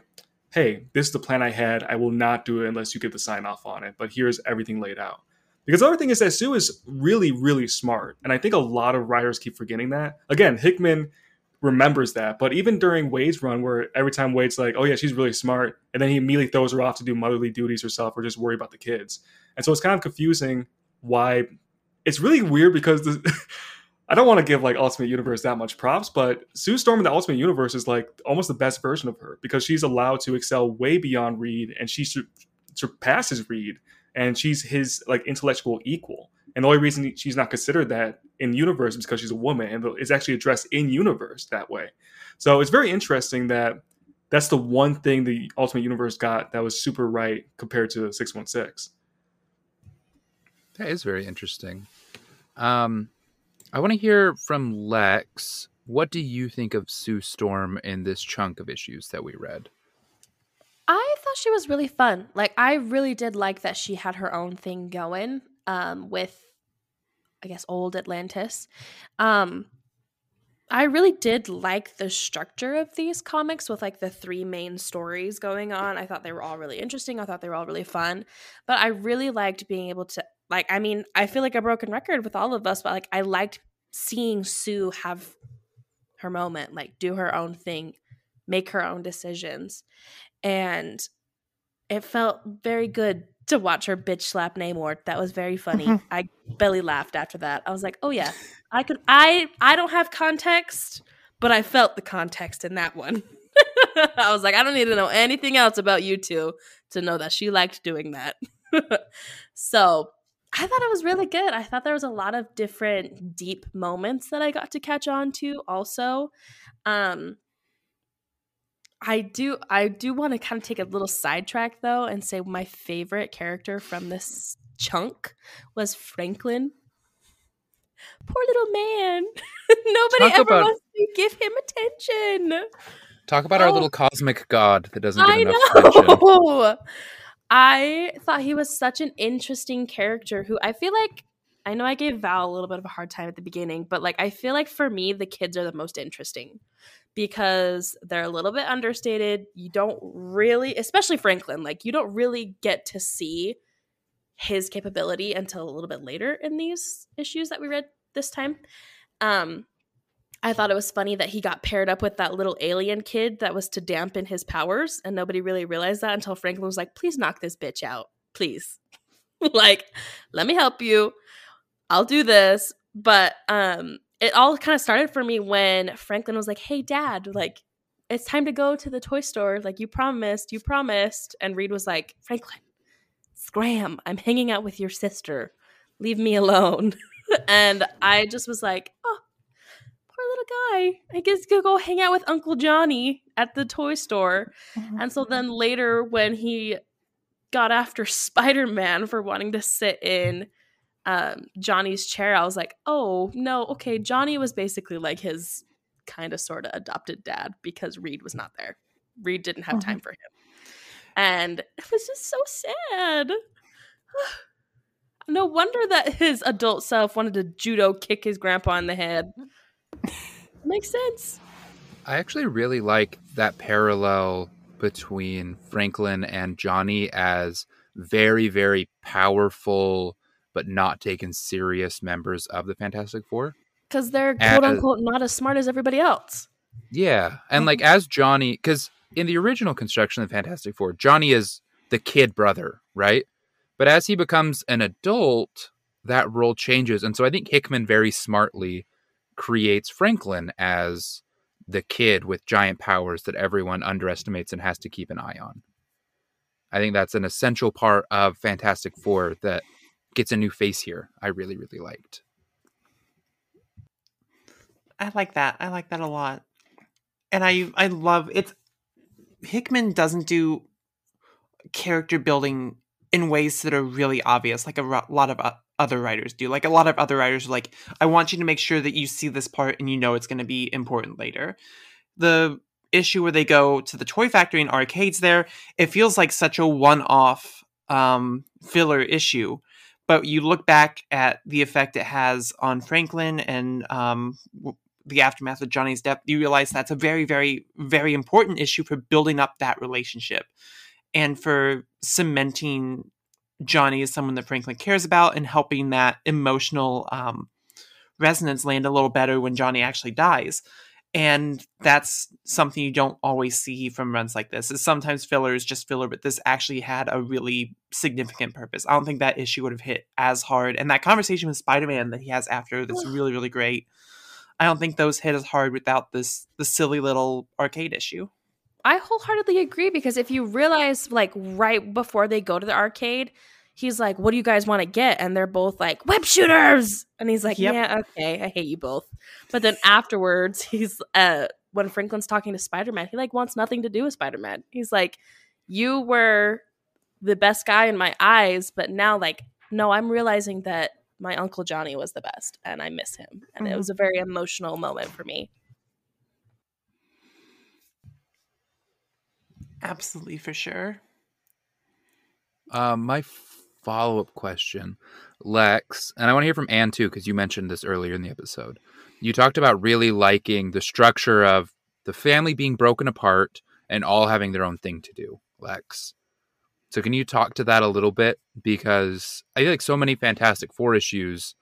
"Hey, this is the plan I had. I will not do it unless you get the sign off on it. But here's everything laid out." Because the other thing is that Sue is really, really smart, and I think a lot of writers keep forgetting that. Again, Hickman remembers that. But even during Waid's run, where every time Waid's like, "Oh yeah, she's really smart," and then he immediately throws her off to do motherly duties herself or just worry about the kids, and so it's kind of confusing why. It's really weird because the, I don't want to give like Ultimate Universe that much props, but Sue Storm in the Ultimate Universe is like almost the best version of her because she's allowed to excel way beyond Reed, and she sur- surpasses Reed, and she's his like intellectual equal. And the only reason she's not considered that in the universe is because she's a woman, and it's actually addressed in universe that way. So it's very interesting that that's the one thing the Ultimate Universe got that was super right compared to six one six. That is very interesting. Um, I want to hear from Lex. What do you think of Sue Storm in this chunk of issues that we read? I thought she was really fun. Like I really did like that she had her own thing going um with I guess old Atlantis. Um I really did like the structure of these comics with like the three main stories going on. I thought they were all really interesting. I thought they were all really fun. But I really liked being able to like I mean, I feel like a broken record with all of us, but like I liked seeing Sue have her moment, like do her own thing, make her own decisions and it felt very good to watch her bitch slap Namor. That was very funny. I belly laughed after that. I was like, "Oh yeah, I could." I I don't have context, but I felt the context in that one. I was like, I don't need to know anything else about you two to know that she liked doing that. so I thought it was really good. I thought there was a lot of different deep moments that I got to catch on to. Also, um, I do I do want to kind of take a little sidetrack though and say my favorite character from this chunk was Franklin. Poor little man. Nobody Talk ever about- wants to give him attention. Talk about our Oh. little cosmic god that doesn't get I enough attention. I thought he was such an interesting character who I feel like I know I gave Val a little bit of a hard time at the beginning, but like I feel like for me the kids are the most interesting because they're a little bit understated. You don't really, especially Franklin, like you don't really get to see his capability until a little bit later in these issues that we read this time. Um I thought it was funny that he got paired up with that little alien kid that was to dampen his powers, and nobody really realized that until Franklin was like, "Please knock this bitch out, please." like, let me help you. I'll do this. But um, it all kind of started for me when Franklin was like, "Hey, Dad, like, it's time to go to the toy store. Like, you promised, you promised." And Reed was like, "Franklin, scram! I'm hanging out with your sister. Leave me alone." and I just was like, "Oh." Poor little guy. I guess he'll go hang out with Uncle Johnny at the toy store. Mm-hmm. And so then later, when he got after Spider Man for wanting to sit in um, Johnny's chair, I was like, oh, no, okay. Johnny was basically like his kind of sort of adopted dad because Reed was not there. Reed didn't have time mm-hmm. for him. And it was just so sad. no wonder that his adult self wanted to judo kick his grandpa in the head. Mm-hmm. Makes sense. I actually really like that parallel between Franklin and Johnny as very, very powerful but not taken serious members of the Fantastic Four. Because they're quote unquote not as smart as everybody else. Yeah. And like as Johnny, because in the original construction of Fantastic Four, Johnny is the kid brother, right? But as he becomes an adult, that role changes. And so I think Hickman very smartly creates Franklin as the kid with giant powers that everyone underestimates and has to keep an eye on. I think that's an essential part of Fantastic Four that gets a new face here. I really, really liked. I like that. I like that a lot. And I I love it's Hickman doesn't do character building in ways that are really obvious like a lot of o- other writers do. Like a lot of other writers are like I want you to make sure that you see this part and you know it's going to be important later. The issue where they go to the toy factory and arcades there, it feels like such a one-off um filler issue but you look back at the effect it has on Franklin and um, the aftermath of Johnny's death, you realize that's a very, very, very important issue for building up that relationship and for cementing Johnny is someone that Franklin cares about and helping that emotional um, resonance land a little better when Johnny actually dies. And that's something you don't always see from runs like this. Is sometimes filler is just filler, but this actually had a really significant purpose. I don't think that issue would have hit as hard. And that conversation with Spider-Man that he has after that's really, really great. I don't think those hit as hard without this the silly little arcade issue. I wholeheartedly agree because if you realize, like, right before they go to the arcade, he's like, What do you guys want to get? And they're both like, Web shooters. And he's like, Yep. Yeah, okay, I hate you both. But then afterwards, he's, uh, when Franklin's talking to Spider Man, he like wants nothing to do with Spider Man. He's like, You were the best guy in my eyes, but now, like, no, I'm realizing that my Uncle Johnny was the best and I miss him. And it Mhm. was a very emotional moment for me. Absolutely for sure. Uh, my follow up question, Lex, and I want to hear from Anne too, because you mentioned this earlier in the episode. You talked about really liking the structure of the family being broken apart and all having their own thing to do, Lex. So, can you talk to that a little bit? Because I feel like so many Fantastic Four issues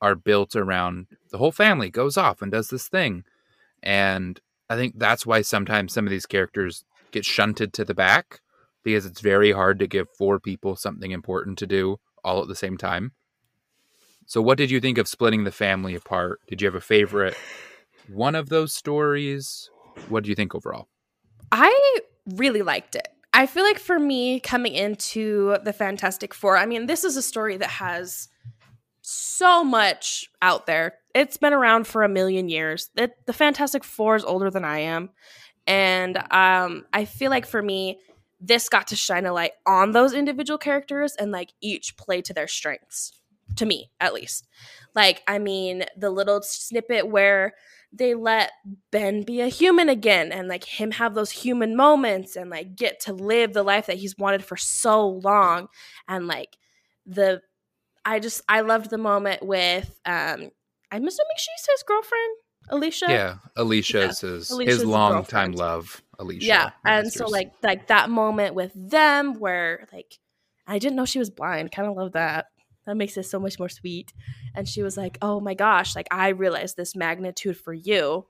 are built around the whole family goes off and does this thing. And I think that's why sometimes some of these characters get shunted to the back because it's very hard to give four people something important to do all at the same time. So, what did you think of splitting the family apart? Did you have a favorite one of those stories? What do you think overall? I really liked it. I feel like for me, coming into the Fantastic Four, I mean, this is a story that has so much out there. It's been around for a million years. It, the Fantastic Four is older than I am. And um, I feel like for me, this got to shine a light on those individual characters and like each play to their strengths, to me at least. Like, I mean, the little snippet where they let Ben be a human again and like him have those human moments and like get to live the life that he's wanted for so long and like the I just I loved the moment with um I'm assuming she's his girlfriend Alicia Yeah, Alicia Yeah, is his, Alicia's his his longtime love, Alicia. yeah and so like like that moment with them where like I didn't know she was blind kind of love that that makes it so much more sweet and she was like oh my gosh like I realized this magnitude for you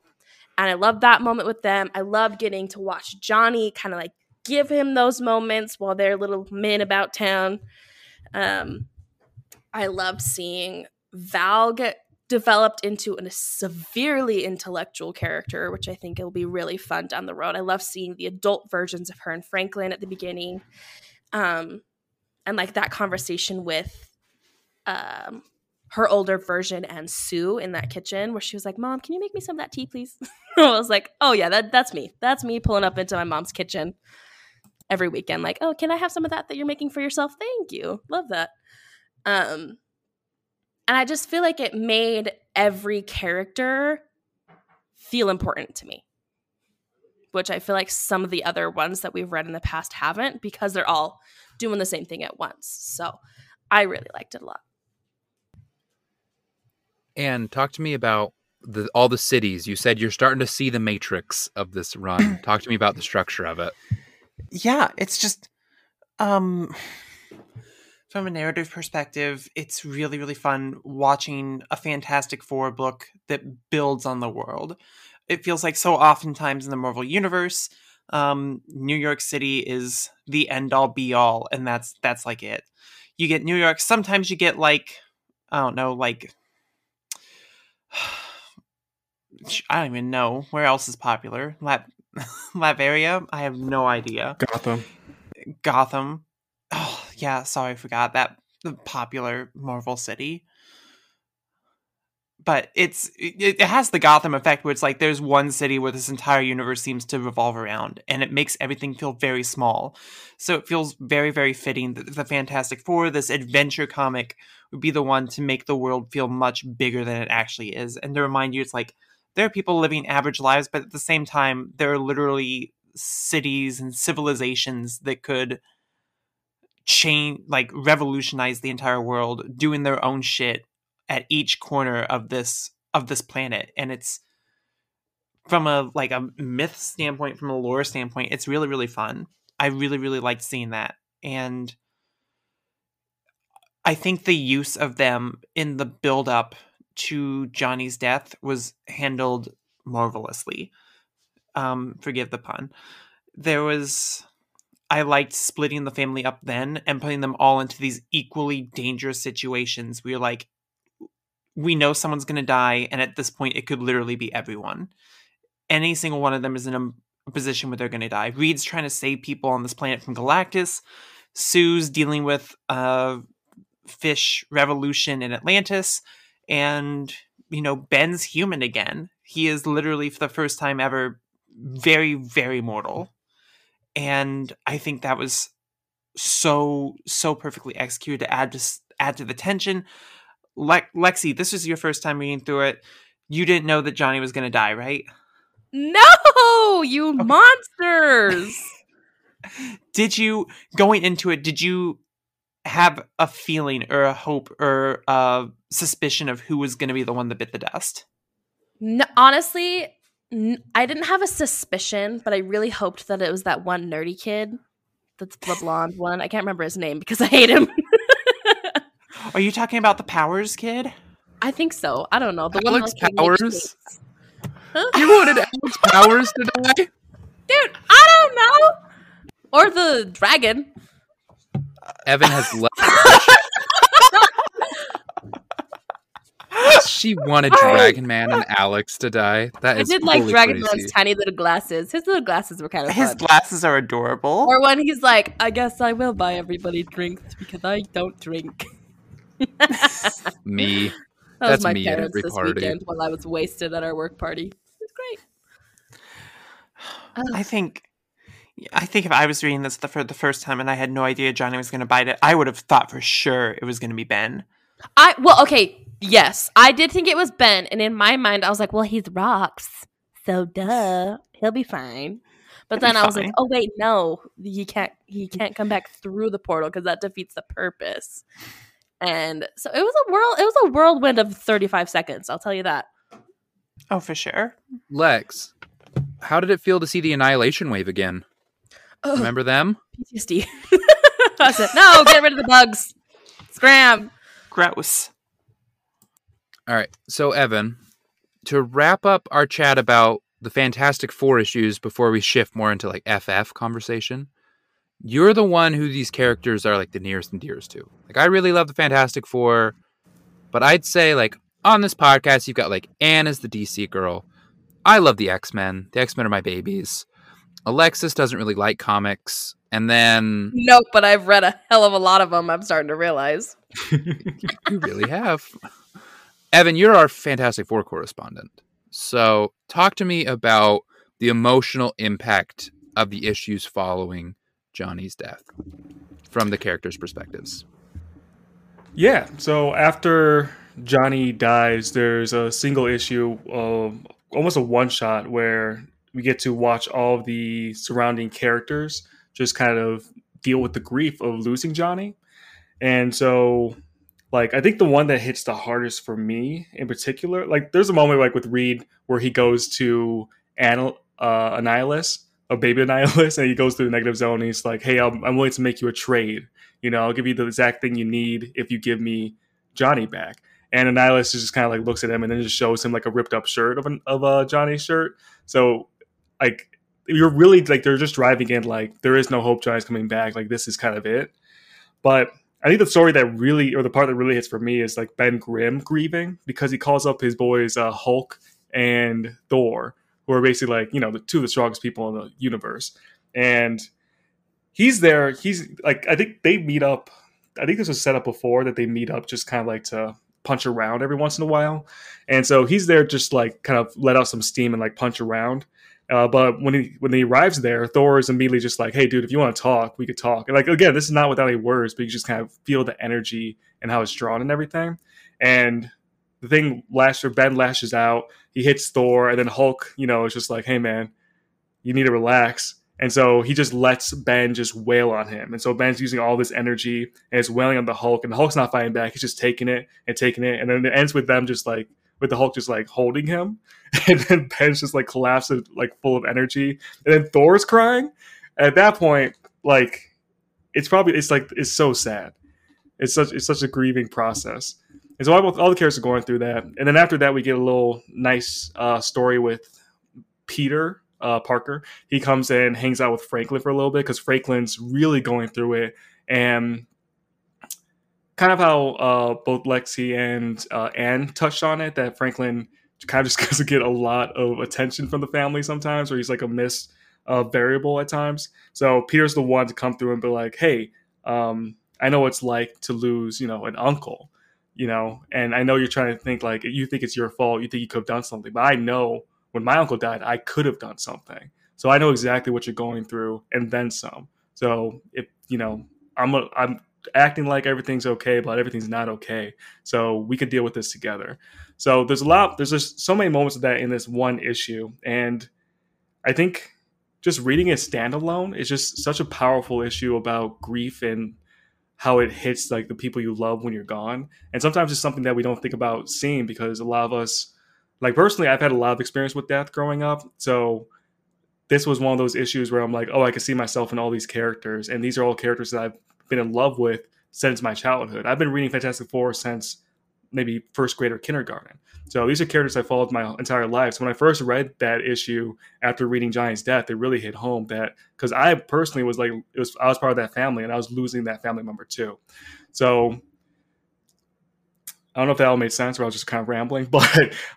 and I love that moment with them. I love getting to watch Johnny kind of like give him those moments while they're little men about town. Um, I love seeing Val get developed into a severely intellectual character, which I think will be really fun down the road. I love seeing the adult versions of her and Franklin at the beginning, um, and like that conversation with um, her older version and Sue in that kitchen where she was like, "Mom, can you make me some of that tea, please?" I was like, "Oh yeah, that that's me. That's me pulling up into my mom's kitchen every weekend. Like, oh, can I have some of that that you're making for yourself? Thank you, love that." Um, and I just feel like it made every character feel important to me, which I feel like some of the other ones that we've read in the past haven't because they're all doing the same thing at once. So I really liked it a lot. And talk to me about the all the cities. You said you're starting to see the matrix of this run. talk to me about the structure of it. yeah, it's just um from a narrative perspective, it's really really fun watching a Fantastic Four book that builds on the world. It feels like so oftentimes in the Marvel universe, um, New York City is the end all be all, and that's that's like it. You get New York. Sometimes you get like I don't know, like I don't even know where else is popular. Lat Latveria. I have no idea. Gotham. Gotham. Oh yeah, sorry, I forgot that the popular Marvel city. But it's it, it has the Gotham effect where it's like there's one city where this entire universe seems to revolve around, and it makes everything feel very small. So it feels very very fitting that the Fantastic Four, this adventure comic, would be the one to make the world feel much bigger than it actually is, and to remind you it's like there are people living average lives, but at the same time, there are literally cities and civilizations that could change, like revolutionize the entire world, doing their own shit at each corner of this of this planet, and it's from a like a myth standpoint, from a lore standpoint, it's really really fun. I really really liked seeing that, and I think the use of them in the build up to Johnny's death was handled marvelously. Um, forgive the pun. There was I liked splitting the family up then and putting them all into these equally dangerous situations where you're like, we know someone's going to die, and at this point, it could literally be everyone. Any single one of them is in a position where they're going to die. Reed's trying to save people on this planet from Galactus. Sue's dealing with a fish revolution in Atlantis and you know ben's human again he is literally for the first time ever very very mortal and i think that was so so perfectly executed to add to add to the tension. Le- lexi this is your first time reading through it. You didn't know that johnny was going to die right? No, you monsters. did you going into it did you have a feeling or a hope or a suspicion of who was going to be the one that bit the dust? No, honestly, I didn't have a suspicion, but I really hoped that it was that one nerdy kid. That's the blonde one. I can't remember his name because I hate him. are you talking about the powers kid I think so. I don't know. The Alex with, Powers? Huh? You wanted Alex Powers to die? Dude, I don't know. Or the dragon. Evan has left. she wanted Dragon Man and Alex to die. That I is did like Dragon crazy. Man's tiny little glasses. His little glasses were kind of his fun. glasses are adorable or when he's like, I guess I will buy everybody drinks because I don't drink. Me. That That's was my me at parents every this party. weekend while I was wasted at our work party. It was great. I think I think if I was reading this the, for the first time and I had no idea Johnny was going to bite it, I would have thought for sure it was going to be Ben. I well, okay, yes, I did think it was Ben, and in my mind, I was like, well, he's rocks, so duh, he'll be fine. But He'll then I was like, oh wait, no, he can't. He can't come back through the portal because that defeats the purpose. And so it was a world. It was a whirlwind of thirty five seconds. I'll tell you that. Oh, for sure. Lex, how did it feel to see the Annihilation Wave again? Ugh, Remember them? PTSD. I said, no, get rid of the bugs. Scram. Gross. All right. So, Evan, to wrap up our chat about the Fantastic Four issues before we shift more into like FF conversation, you're the one who these characters are like the nearest and dearest to. Like, I really love the Fantastic Four, but I'd say, like, on this podcast, you've got like Anne as the DC girl. I love the X Men. The X Men are my babies. Alexis doesn't really like comics. And then Nope, but I've read a hell of a lot of them. I'm starting to realize. you really have. Evan, you're our Fantastic Four correspondent. So, talk to me about the emotional impact of the issues following Johnny's death from the characters' perspectives. Yeah. So after Johnny dies, there's a single issue, of almost a one shot, where we get to watch all the surrounding characters just kind of deal with the grief of losing Johnny. And so, like, I think the one that hits the hardest for me in particular, like, there's a moment like with Reed where he goes to Anil, uh, Annihilus a baby Annihilus, and he goes through the negative zone. And he's like, "Hey, I'm, I'm willing to make you a trade. You know, I'll give you the exact thing you need if you give me Johnny back." And Annihilus just kind of like looks at him and then just shows him like a ripped up shirt of an, of a Johnny shirt. So like you're really like they're just driving in like there is no hope Johnny's coming back. Like this is kind of it. But I think the story that really or the part that really hits for me is like Ben Grimm grieving because he calls up his boys uh, Hulk and Thor, who are basically like you know the two of the strongest people in the universe, and he's there. He's like I think they meet up. I think this was set up before that they meet up just kind of like to punch around every once in a while. And so he's there just like kind of let out some steam and like punch around. Uh, but when he when he arrives there, Thor is immediately just like, "Hey, dude, if you want to talk, we could talk." And like again, this is not without any words, but you just kind of feel the energy and how it's drawn and everything. And the thing lashes, Ben lashes out, he hits Thor, and then Hulk, you know, is just like, "Hey, man, you need to relax." And so he just lets Ben just wail on him. And so Ben's using all this energy and it's wailing on the Hulk. And the Hulk's not fighting back. He's just taking it and taking it. And then it ends with them just like, with the Hulk just like holding him. And then Ben's just like collapses, like full of energy. And then Thor's crying. At that point, like, it's probably, it's like, it's so sad. It's such, it's such a grieving process. And so all, all the characters are going through that. And then after that, we get a little nice uh, story with Peter uh, Parker. He comes in, hangs out with Franklin for a little bit because Franklin's really going through it, and kind of how uh, both Lexi and uh, Anne touched on it that Franklin kind of just doesn't get a lot of attention from the family sometimes, or he's like a miss uh, variable at times. So Peter's the one to come through and be like, "Hey, um, I know it's like to lose, you know, an uncle." You know, and I know you're trying to think like you think it's your fault, you think you could have done something, but I know when my uncle died, I could have done something. So I know exactly what you're going through and then some. So if you know, I'm a, I'm acting like everything's okay, but everything's not okay. So we could deal with this together. So there's a lot. There's just so many moments of that in this one issue, and I think just reading it standalone is just such a powerful issue about grief and how it hits like the people you love when you're gone. And sometimes it's something that we don't think about seeing because a lot of us like personally i've had a lot of experience with death growing up so this was one of those issues where i'm like oh i can see myself in all these characters and these are all characters that i've been in love with since my childhood. I've been reading fantastic four since maybe first grade or kindergarten. So these are characters i followed my entire life. So when i first read that issue after reading Giant's death it really hit home that because i personally was like it was i was part of that family and i was losing that family member too. So I don't know if that all made sense or I was just kind of rambling, but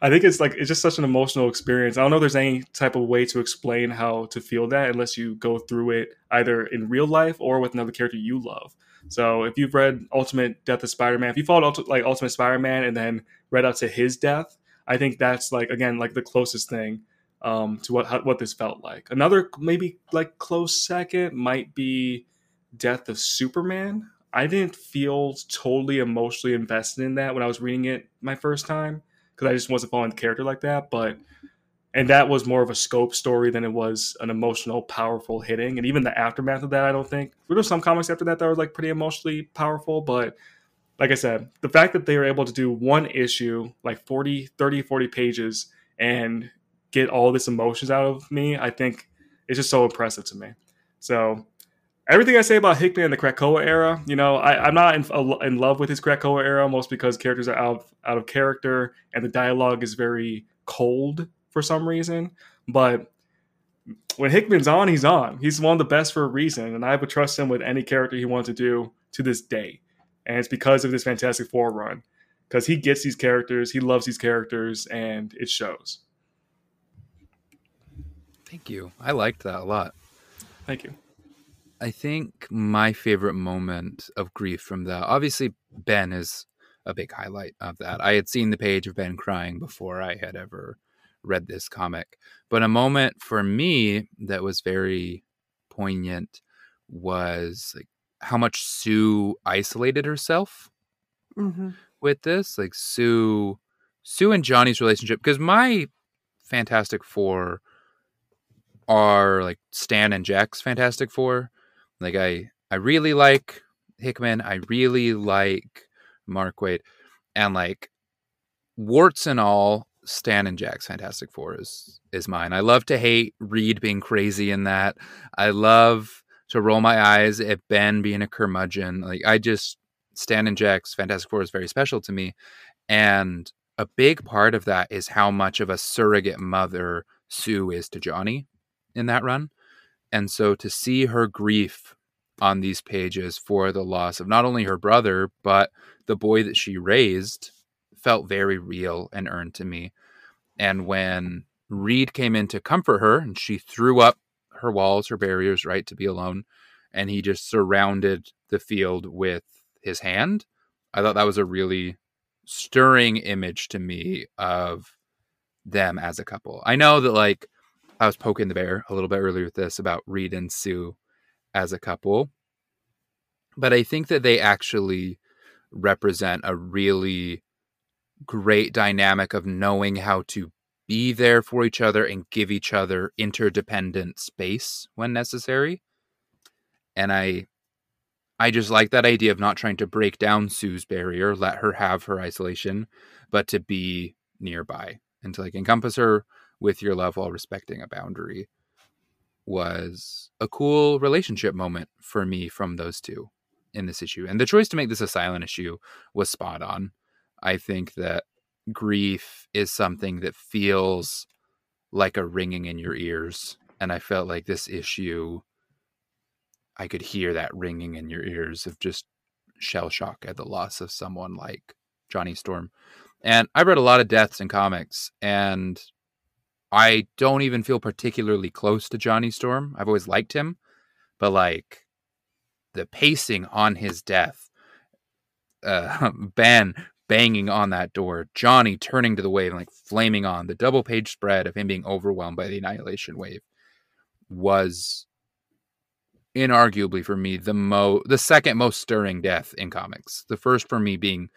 I think it's like it's just such an emotional experience. I don't know if there's any type of way to explain how to feel that unless you go through it either in real life or with another character you love. So if you've read Ultimate Death of Spider-Man, if you followed like Ultimate Spider-Man and then read out to his death, I think that's like again like the closest thing um, to what how, what this felt like. Another maybe like close second might be Death of Superman. I didn't feel totally emotionally invested in that when I was reading it my first time because I just wasn't following the character like that. But and that was more of a scope story than it was an emotional, powerful hitting. And even the aftermath of that, I don't think there were some comics after that that were like pretty emotionally powerful. But like I said, the fact that they were able to do one issue, like 40, 30, 40 pages, and get all this emotions out of me, I think is just so impressive to me. So everything I say about Hickman in the Krakoa era, you know, I, am not in, in, love with his Krakoa era, most because characters are out of, out of character and the dialogue is very cold for some reason. But when Hickman's on, he's on. He's one of the best for a reason, and I would trust him with any character he wants to do to this day. And it's because of this Fantastic Four run, because he gets these characters, he loves these characters, and it shows. Thank you. I liked that a lot. Thank you. I think my favorite moment of grief from that, obviously, Ben is a big highlight of that. I had seen the page of Ben crying before I had ever read this comic. But a moment for me that was very poignant was like how much Sue isolated herself mm-hmm. with this. Like Sue, Sue and Johnny's relationship, because my Fantastic Four are like Stan and Jack's Fantastic Four. Like I I really like Hickman. I really like Mark Waid. And like warts and all, Stan and Jack's Fantastic Four is is mine. I love to hate Reed being crazy in that. I love to roll my eyes at Ben being a curmudgeon. Like I just Stan and Jack's Fantastic Four is very special to me, and a big part of that is how much of a surrogate mother Sue is to Johnny in that run. And so to see her grief on these pages for the loss of not only her brother, but the boy that she raised felt very real and earned to me. And when Reed came in to comfort her and she threw up her walls, her barriers, right, to be alone, and he just surrounded the field with his hand, I thought that was a really stirring image to me of them as a couple. I know that like I was poking the bear a little bit earlier with this about Reed and Sue as a couple, but I think that they actually represent a really great dynamic of knowing how to be there for each other and give each other interdependent space when necessary. And I I just like that idea of not trying to break down Sue's barrier, let her have her isolation, but to be nearby and to like encompass her with your love while respecting a boundary was a cool relationship moment for me from those two in this issue. And the choice to make this a silent issue was spot on. I think that grief is something that feels like a ringing in your ears. And I felt like this issue I could hear that ringing in your ears of just shell shock at the loss of someone like Johnny Storm. And I read a lot of deaths in comics, and I don't even feel particularly close to Johnny Storm. I've always liked him, but like the pacing on his death, uh, Ben banging on that door, Johnny turning to the wave and like flaming on, the double page spread of him being overwhelmed by the annihilation wave was inarguably for me the mo the second most stirring death in comics. The first for me being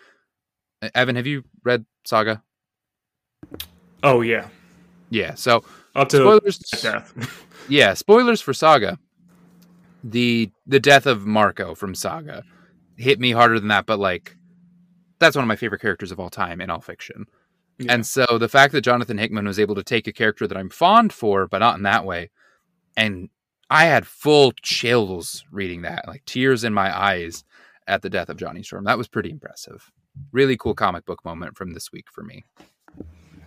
Evan. Have you read Saga? Oh yeah, yeah. So up to spoilers. death. yeah, spoilers for Saga. The the death of Marko from Saga hit me harder than that, but like that's one of my favorite characters of all time in all fiction. Yeah. And so the fact that Jonathan Hickman was able to take a character that I'm fond for, but not in that way, and I had full chills reading that, like tears in my eyes at the death of Johnny Storm. That was pretty impressive. Really cool comic book moment from this week for me.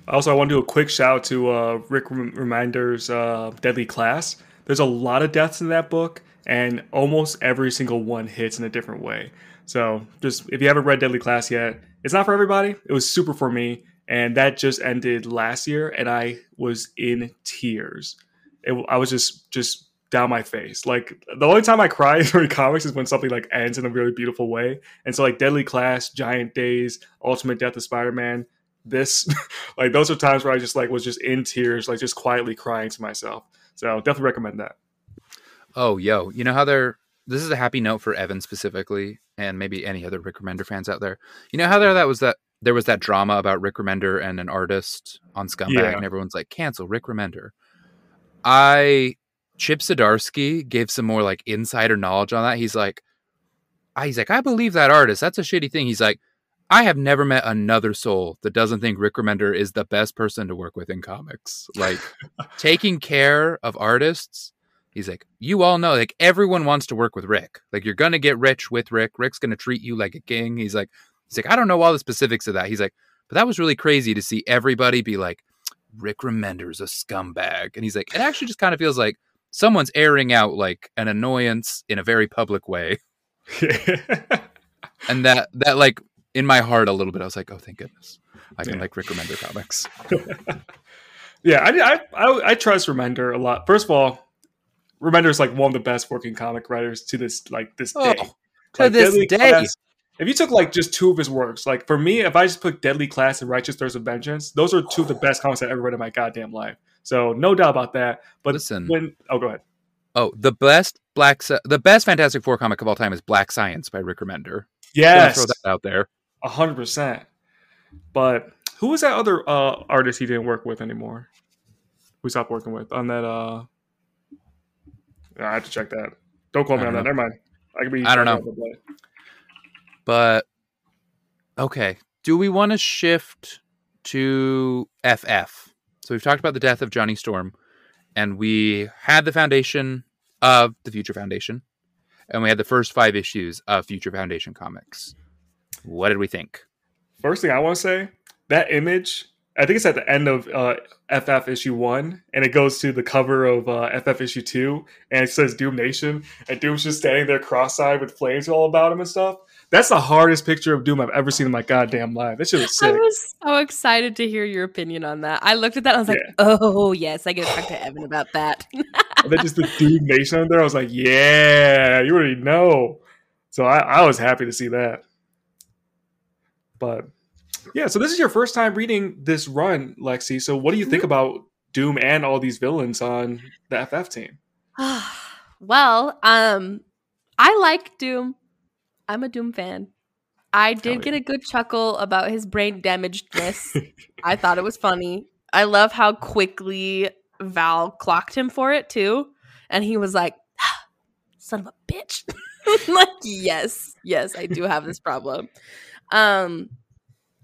Also, I want to do a quick shout out to uh, Rick Remender's uh, Deadly Class. There's a lot of deaths in that book, and almost every single one hits in a different way. So, just if you haven't read Deadly Class yet, it's not for everybody. It was super for me, and that just ended last year, and I was in tears. It, I was just just down my face. Like the only time I cry during comics is when something like ends in a really beautiful way. And so like Deadly Class, Giant Days, Ultimate Death of Spider-Man, this like those are times where I just like was just in tears, like just quietly crying to myself. So definitely recommend that. Oh, yo, you know how they're this is a happy note for Evan specifically, and maybe any other Rick Remender fans out there. You know how there that was that there was that drama about Rick Remender and an artist on Scumbag, yeah. and everyone's like, cancel Rick Remender. I Chip Zdarsky gave some more like insider knowledge on that. He's like, ah, he's like, I believe that artist. That's a shitty thing. He's like, I have never met another soul that doesn't think Rick Remender is the best person to work with in comics. Like taking care of artists. He's like, you all know, like everyone wants to work with Rick. Like you're gonna get rich with Rick. Rick's gonna treat you like a king. He's like, he's like, I don't know all the specifics of that. He's like, but that was really crazy to see everybody be like, Rick Remender's a scumbag. And he's like, it actually just kind of feels like someone's airing out like an annoyance in a very public way. and that that like in my heart a little bit, I was like, oh, thank goodness, I can yeah. like Rick Remender comics. yeah, I, I, I I trust Remender a lot. First of all, Remender is like one of the best working comic writers to this like this oh, day. To like, this day. Class, if you took like just two of his works, like for me, if I just put Deadly Class and Righteous Thirst of Vengeance, those are two of the best comics I ever read in my goddamn life. So no doubt about that. But listen, when oh, go ahead. Oh, the best Black the best Fantastic Four comic of all time is Black Science by Rick Remender. Yes, throw that out there. A hundred percent. But who was that other uh, artist he didn't work with anymore? We stopped working with on that. uh I have to check that. Don't call me on know. that. Never mind. I could be. I don't know. But okay, do we want to shift to FF. So we've talked about the death of Johnny Storm, and we had the foundation of the Future Foundation, and we had the first five issues of Future Foundation comics. What did we think? First thing I want to say, that image, I think it's at the end of uh, FF issue one, and it goes to the cover of uh, FF issue two, and it says Doom Nation, and Doom's just standing there cross-eyed with flames all about him and stuff. That's the hardest picture of Doom I've ever seen in my goddamn life. That shit was sick. I was so excited to hear your opinion on that. I looked at that. and I was like, Yeah. "Oh yes, I get to talk to Evan about that." and then just the Doom Nation on there, I was like, yeah, you already know. So I, I was happy to see that. But yeah, so this is your first time reading this run, Lexi. So what do you think about Doom and all these villains on the FF team? well, um, I like Doom. I'm a Doom fan. I did get a good chuckle about his brain damagedness. I thought it was funny. I love how quickly Val clocked him for it too, and he was like, "Ah, "Son of a bitch!" like, yes, yes, I do have this problem. Um,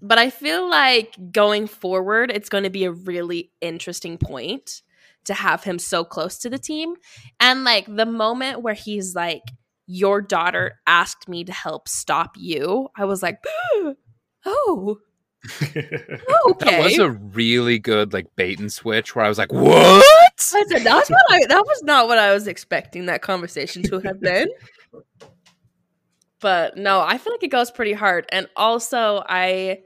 but I feel like going forward, it's going to be a really interesting point to have him so close to the team. And like the moment where he's like, Your daughter asked me to help stop you, I was like, Oh, okay. That was a really good like bait and switch where I was like, "What?" I said, That's what I, that was not what I was expecting that conversation to have been. But no, I feel like it goes pretty hard. And also, I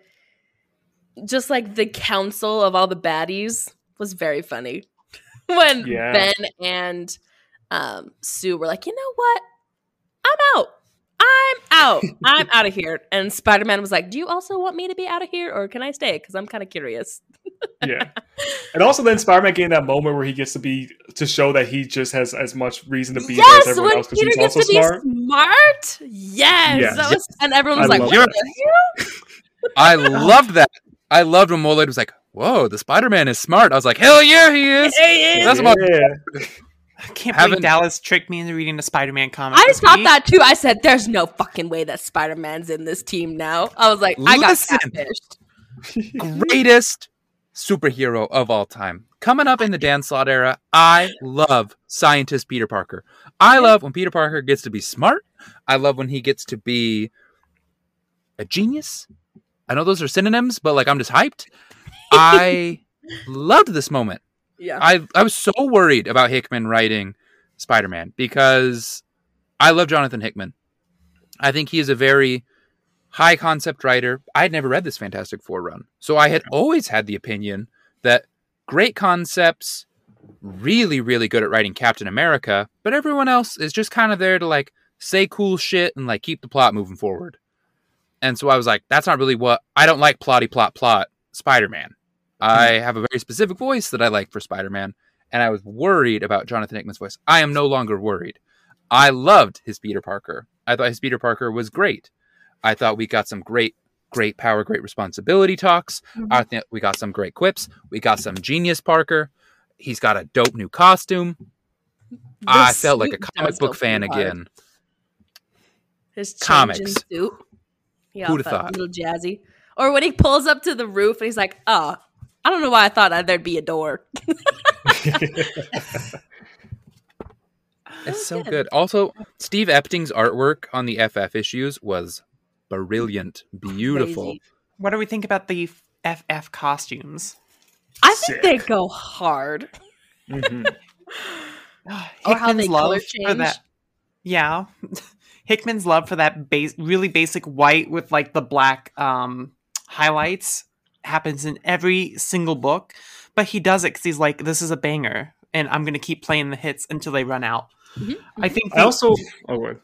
just like the council of all the baddies was very funny. when Yeah. Ben and um, Sue were like, you know what? I'm out. I'm out. I'm out of here. And Spider Man was like, Do you also want me to be out of here or can I stay? Because I'm kind of curious. yeah. And also then Spider-Man getting that moment where he gets to be to show that he just has as much reason to be there as Yes, everyone when else because Peter he's gets also to be smart. smart. Yes. Yes. That was, and everyone was I like, love What that. the hell? I loved that. I loved when Molade was like, "Whoa, the Spider-Man is smart." I was like, "Hell yeah, he is." That's what- yeah. I can't Haven't- believe Dallas tricked me into reading a Spider-Man comic. I this thought week. that too. I said, "There's no fucking way that Spider Man's in this team now." I was like, "I got Listen. catfished." greatest superhero of all time. Coming up in the Dan Slott era, I love scientist Peter Parker. I love when Peter Parker gets to be smart. I love when he gets to be a genius. I know those are synonyms, but like I'm just hyped. I loved this moment. Yeah, I I was so worried about Hickman writing Spider-Man because I love Jonathan Hickman. I think he is a very high concept writer. I had never read this Fantastic Four run, so I had always had the opinion that great concepts, really really good at writing Captain America, but everyone else is just kind of there to like say cool shit and like keep the plot moving forward. And so I was like, that's not really what I don't like plotty plot plot Spider-Man. I mm-hmm. have a very specific voice that I like for Spider Man, and I was worried about Jonathan Hickman's voice. I am no longer worried. I loved his Peter Parker. I thought his Peter Parker was great. I thought we got some great, great power, great responsibility talks. Mm-hmm. I think we got some great quips. We got some genius Parker. He's got a dope new costume. I felt like a comic book fan hard. again. His Comics. suit. Yeah, Who'da felt thought? A little jazzy. Or when he pulls up to the roof and he's like, "Oh, I don't know why I thought that there'd be a door." It's so good. good. Also, Steve Epting's artwork on the FF issues was brilliant, beautiful. Crazy. What do we think about the FF costumes? I think Sick. they go hard. Mhm. Or how they color for change. that. Yeah, Hickman's love for that base, really basic white with like the black um, highlights happens in every single book, but he does it because he's like, "This is a banger, and I'm gonna keep playing the hits until they run out." Mhm, I think. I also oh wait.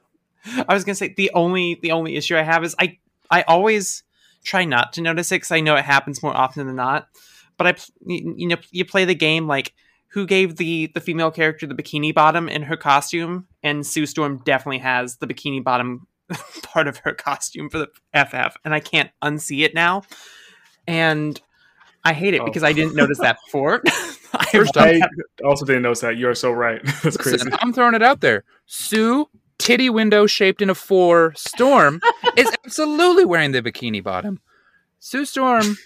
I was gonna say the only the only issue I have is I I always try not to notice it because I know it happens more often than not. But I you, you know you play the game like who gave the the female character the bikini bottom in her costume, and Sue Storm definitely has the bikini bottom part of her costume for the FF, and I can't unsee it now, and I hate it Oh. because I didn't notice that before. I First want I also didn't notice that. You are so right. That's crazy. Listen, I'm throwing it out there. Sue, titty window shaped in a four, Storm is absolutely wearing the bikini bottom. Sue Storm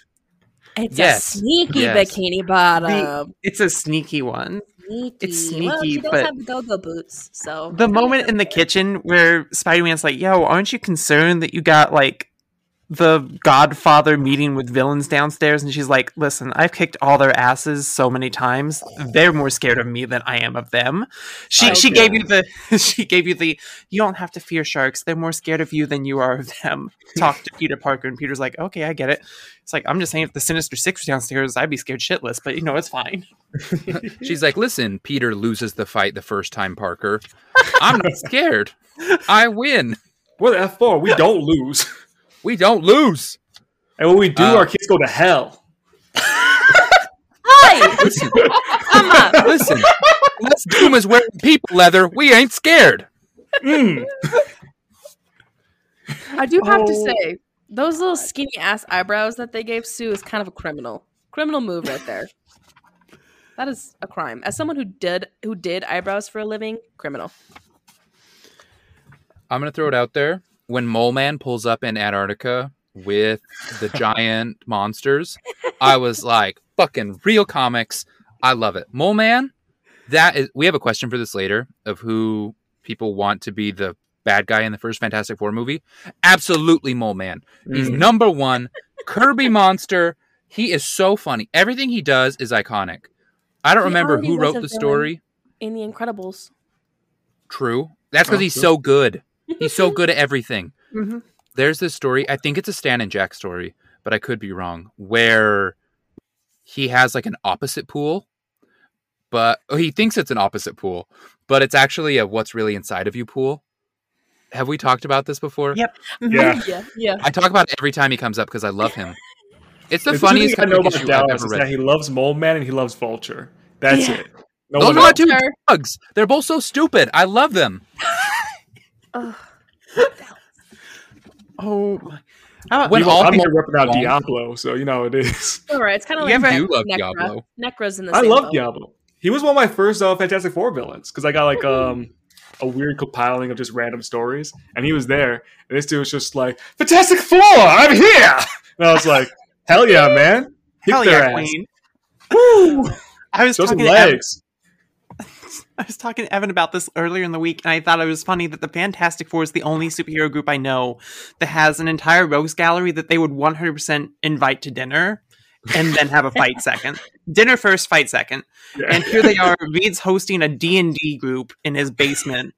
It's Yes. a sneaky Yes. bikini bottom. It's a sneaky one. Sneaky. it's Well, sneaky, she does but- have the go-go boots, so The moment in the kitchen where Spider Man's like, "Yo, aren't you concerned that you got like the Godfather meeting with villains downstairs?" And she's like, "Listen, I've kicked all their asses so many times. They're more scared of me than I am of them." She she gave you the she gave you the you don't have to fear sharks. They're more scared of you than you are of them. Talk to Peter Parker, and Peter's like, "Okay, I get it." It's like I'm just saying, if the Sinister Six was downstairs, I'd be scared shitless. But you know, it's fine. She's like, listen, Peter loses the fight the first time, Parker. I'm not scared. I win. What the F four. We don't lose. We don't lose. And when we do, Uh, our kids go to hell. Hi! Listen, Come on. listen. Unless Doom is wearing people leather, we ain't scared. Mm. I do have to Oh. say, those little skinny ass eyebrows that they gave Sue is kind of a criminal. Criminal move right there. That is a crime. As someone who did who did eyebrows for a living, criminal. I'm gonna throw it out there. When Mole Man pulls up in Antarctica with the giant monsters, I was like, fucking real comics. I love it. Mole Man, that is we have a question for this later of who people want to be the bad guy in the first Fantastic Four movie. Absolutely Mole Man. He's Mm. number one. Kirby Monster. He is so funny. Everything he does is iconic. I don't He remember who wrote the story. In the Incredibles. True. That's because Oh, he's true. so good. He's so good at everything. Mhm. There's this story. I think it's a Stan and Jack story, but I could be wrong. Where he has like an opposite pool, but oh, he thinks it's an opposite pool, but it's actually a what's really inside of you pool. Have we talked about this before? Yep. Yeah. Yeah, yeah. I talk about it every time he comes up because I love him. It's the The two funniest things I know comic about issue I've ever is that read. he loves Mole Man and he loves Vulture. That's Yeah. it. No Those are my two Vulture. dogs. They're both so stupid. I love them. Ugh. Oh, my. How about When You- all I'm Mole here repping out wrong. Diablo, so you know how it is. All right, it's kind of like ever- do love Necra. Diablo. Necra's in the I love boat. Diablo. He was one of my first uh, Fantastic Four villains because I got like um a weird compiling of just random stories, and he was there. And this dude was just like, "Fantastic Four, I'm here!" And I was like, "Hell yeah, man! Kick hell their yeah, ass. Queen! Woo! I was Show some talking to Evan, legs." I was talking to Evan about this earlier in the week, and I thought it was funny that the Fantastic Four is the only superhero group I know that has an entire rogues gallery that they would 100% invite to dinner and then have a fight second. Dinner first, fight second. Yeah. And here they are. Reed's hosting a D&D group in his basement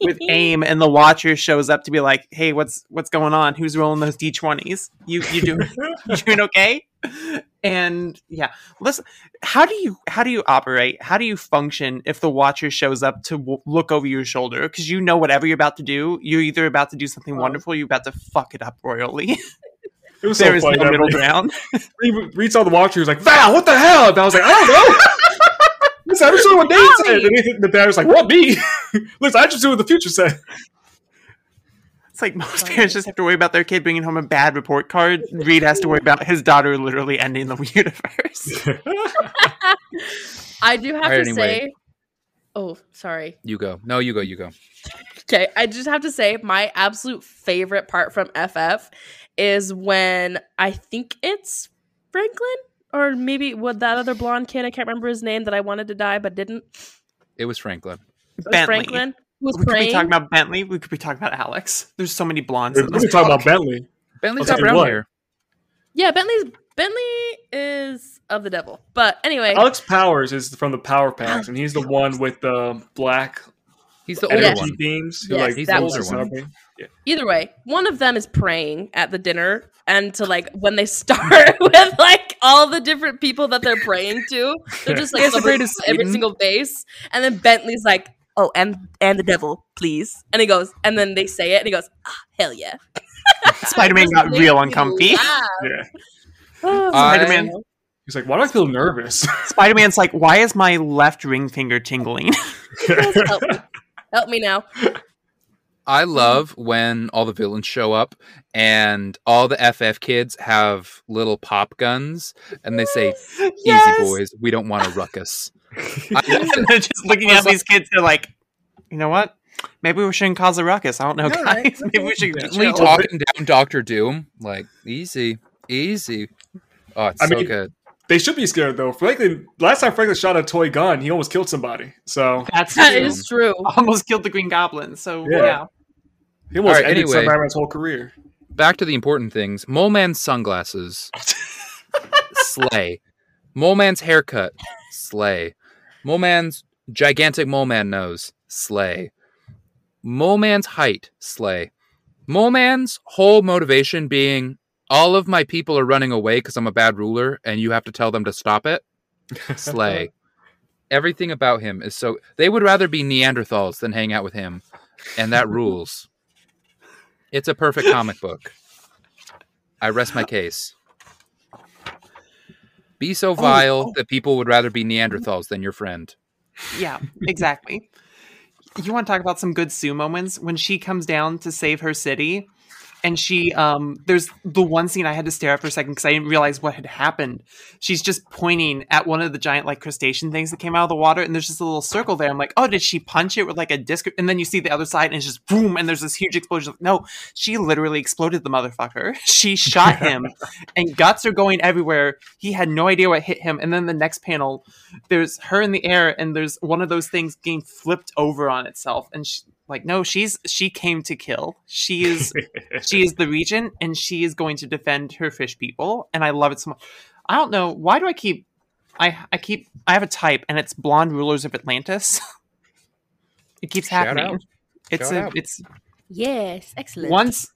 with AIM, and the Watcher shows up to be like, "Hey, what's what's going on? Who's rolling those D20s? You you doing you doing okay?" And yeah, listen. How do you how do you operate? How do you function if the Watcher shows up to w- look over your shoulder? Because you know whatever you're about to do, you're either about to do something Oh. wonderful, you're about to fuck it up royally. It was there so is funny. no middle ground. Reed, Reed saw the Watcher. He was like, "Val, what the hell?" And I was like, "I don't know." Listen, I just doing what Dave said. And the dad was like, "What me?" Listen, I just do what the future said. It's like most parents just have to worry about their kid bringing home a bad report card. Reed has to worry about his daughter literally ending the universe. I do have All right, to anyway. say. Oh, sorry. You go. No, you go. You go. Okay, I just have to say my absolute favorite part from FF is when I think it's Franklin or maybe what that other blonde kid. I can't remember his name that I wanted to die but didn't. It was Franklin. It was Bentley. Franklin was We could be talking about Bentley. We could be talking about Alex. There's so many blondes. We're in going to this talk about. Bentley. Bentley's I'll got tell you brown what. hair. yeah, Bentley's Bentley is of the devil. But anyway, Alex Powers is from the Power Packs, ah. and he's the one with the black He's the older Yes. one. beams. Who Yes, like he's that the was older one. Yeah. either way, one of them is praying at the dinner and to like when they start with like all the different people that they're praying to, they're just like Yes, the greatest every Satan. single base. And then Bentley's like, "Oh, and and the devil, please." And he goes, and then they say it, and he goes, ah, "Hell yeah!" Spider-Man Just got real me uncomfy. Yeah. Oh, Spider-Man. He's like, why do I feel nervous? Spider-Man's like, why is my left ring finger tingling? Help me, now. I love when all the villains show up and all the FF kids have little pop guns and they say, Yes! "Easy boys, we don't want a ruckus." I, and they're just looking at these kids. They're like, you know what? Maybe we shouldn't cause a ruckus. I don't know, All right, guys. Maybe we should okay. be chill. talking down Doctor Doom, like easy, easy. Oh, it's I so mean- good. They should be scared though. Franklin, last time Franklin shot a toy gun, he almost killed somebody. So That's That true. is true. almost killed the Green Goblin. So Yeah. yeah, he almost All right, ended anyway. Spider-Man's whole career. Back to the important things. Mole Man's sunglasses. Slay. Mole Man's haircut. Slay. Mole Man's gigantic Mole Man nose. Slay. Mole Man's height. Slay. Mole Man's whole motivation being all of my people are running away because I'm a bad ruler and you have to tell them to stop it. Slay. Everything about him is so. They would rather be Neanderthals than hang out with him. And that rules. It's a perfect comic book. I rest my case. Be so oh, vile oh. that people would rather be Neanderthals than your friend. yeah, exactly. you want to talk about some good Sue moments when she comes down to save her city, and she um, there's the one scene I had to stare at for a second because I didn't realize what had happened. She's just pointing at one of the giant like crustacean things that came out of the water, and there's just a little circle there. I'm like, oh, did she punch it with like a disc? And then you see the other side, and it's just boom, and there's this huge explosion. No, she literally exploded the motherfucker. She shot him, and guts are going everywhere. He had no idea what hit him. And then the next panel, there's her in the air, and there's one of those things getting flipped over on itself, and she, like, no, she's she came to kill. She is she is the regent, and she is going to defend her fish people, and I love it so much. I don't know why do I keep. I, I keep I have a type and it's blonde rulers of Atlantis. it keeps Shout happening. out. It's Shout a out. it's Yes, excellent. once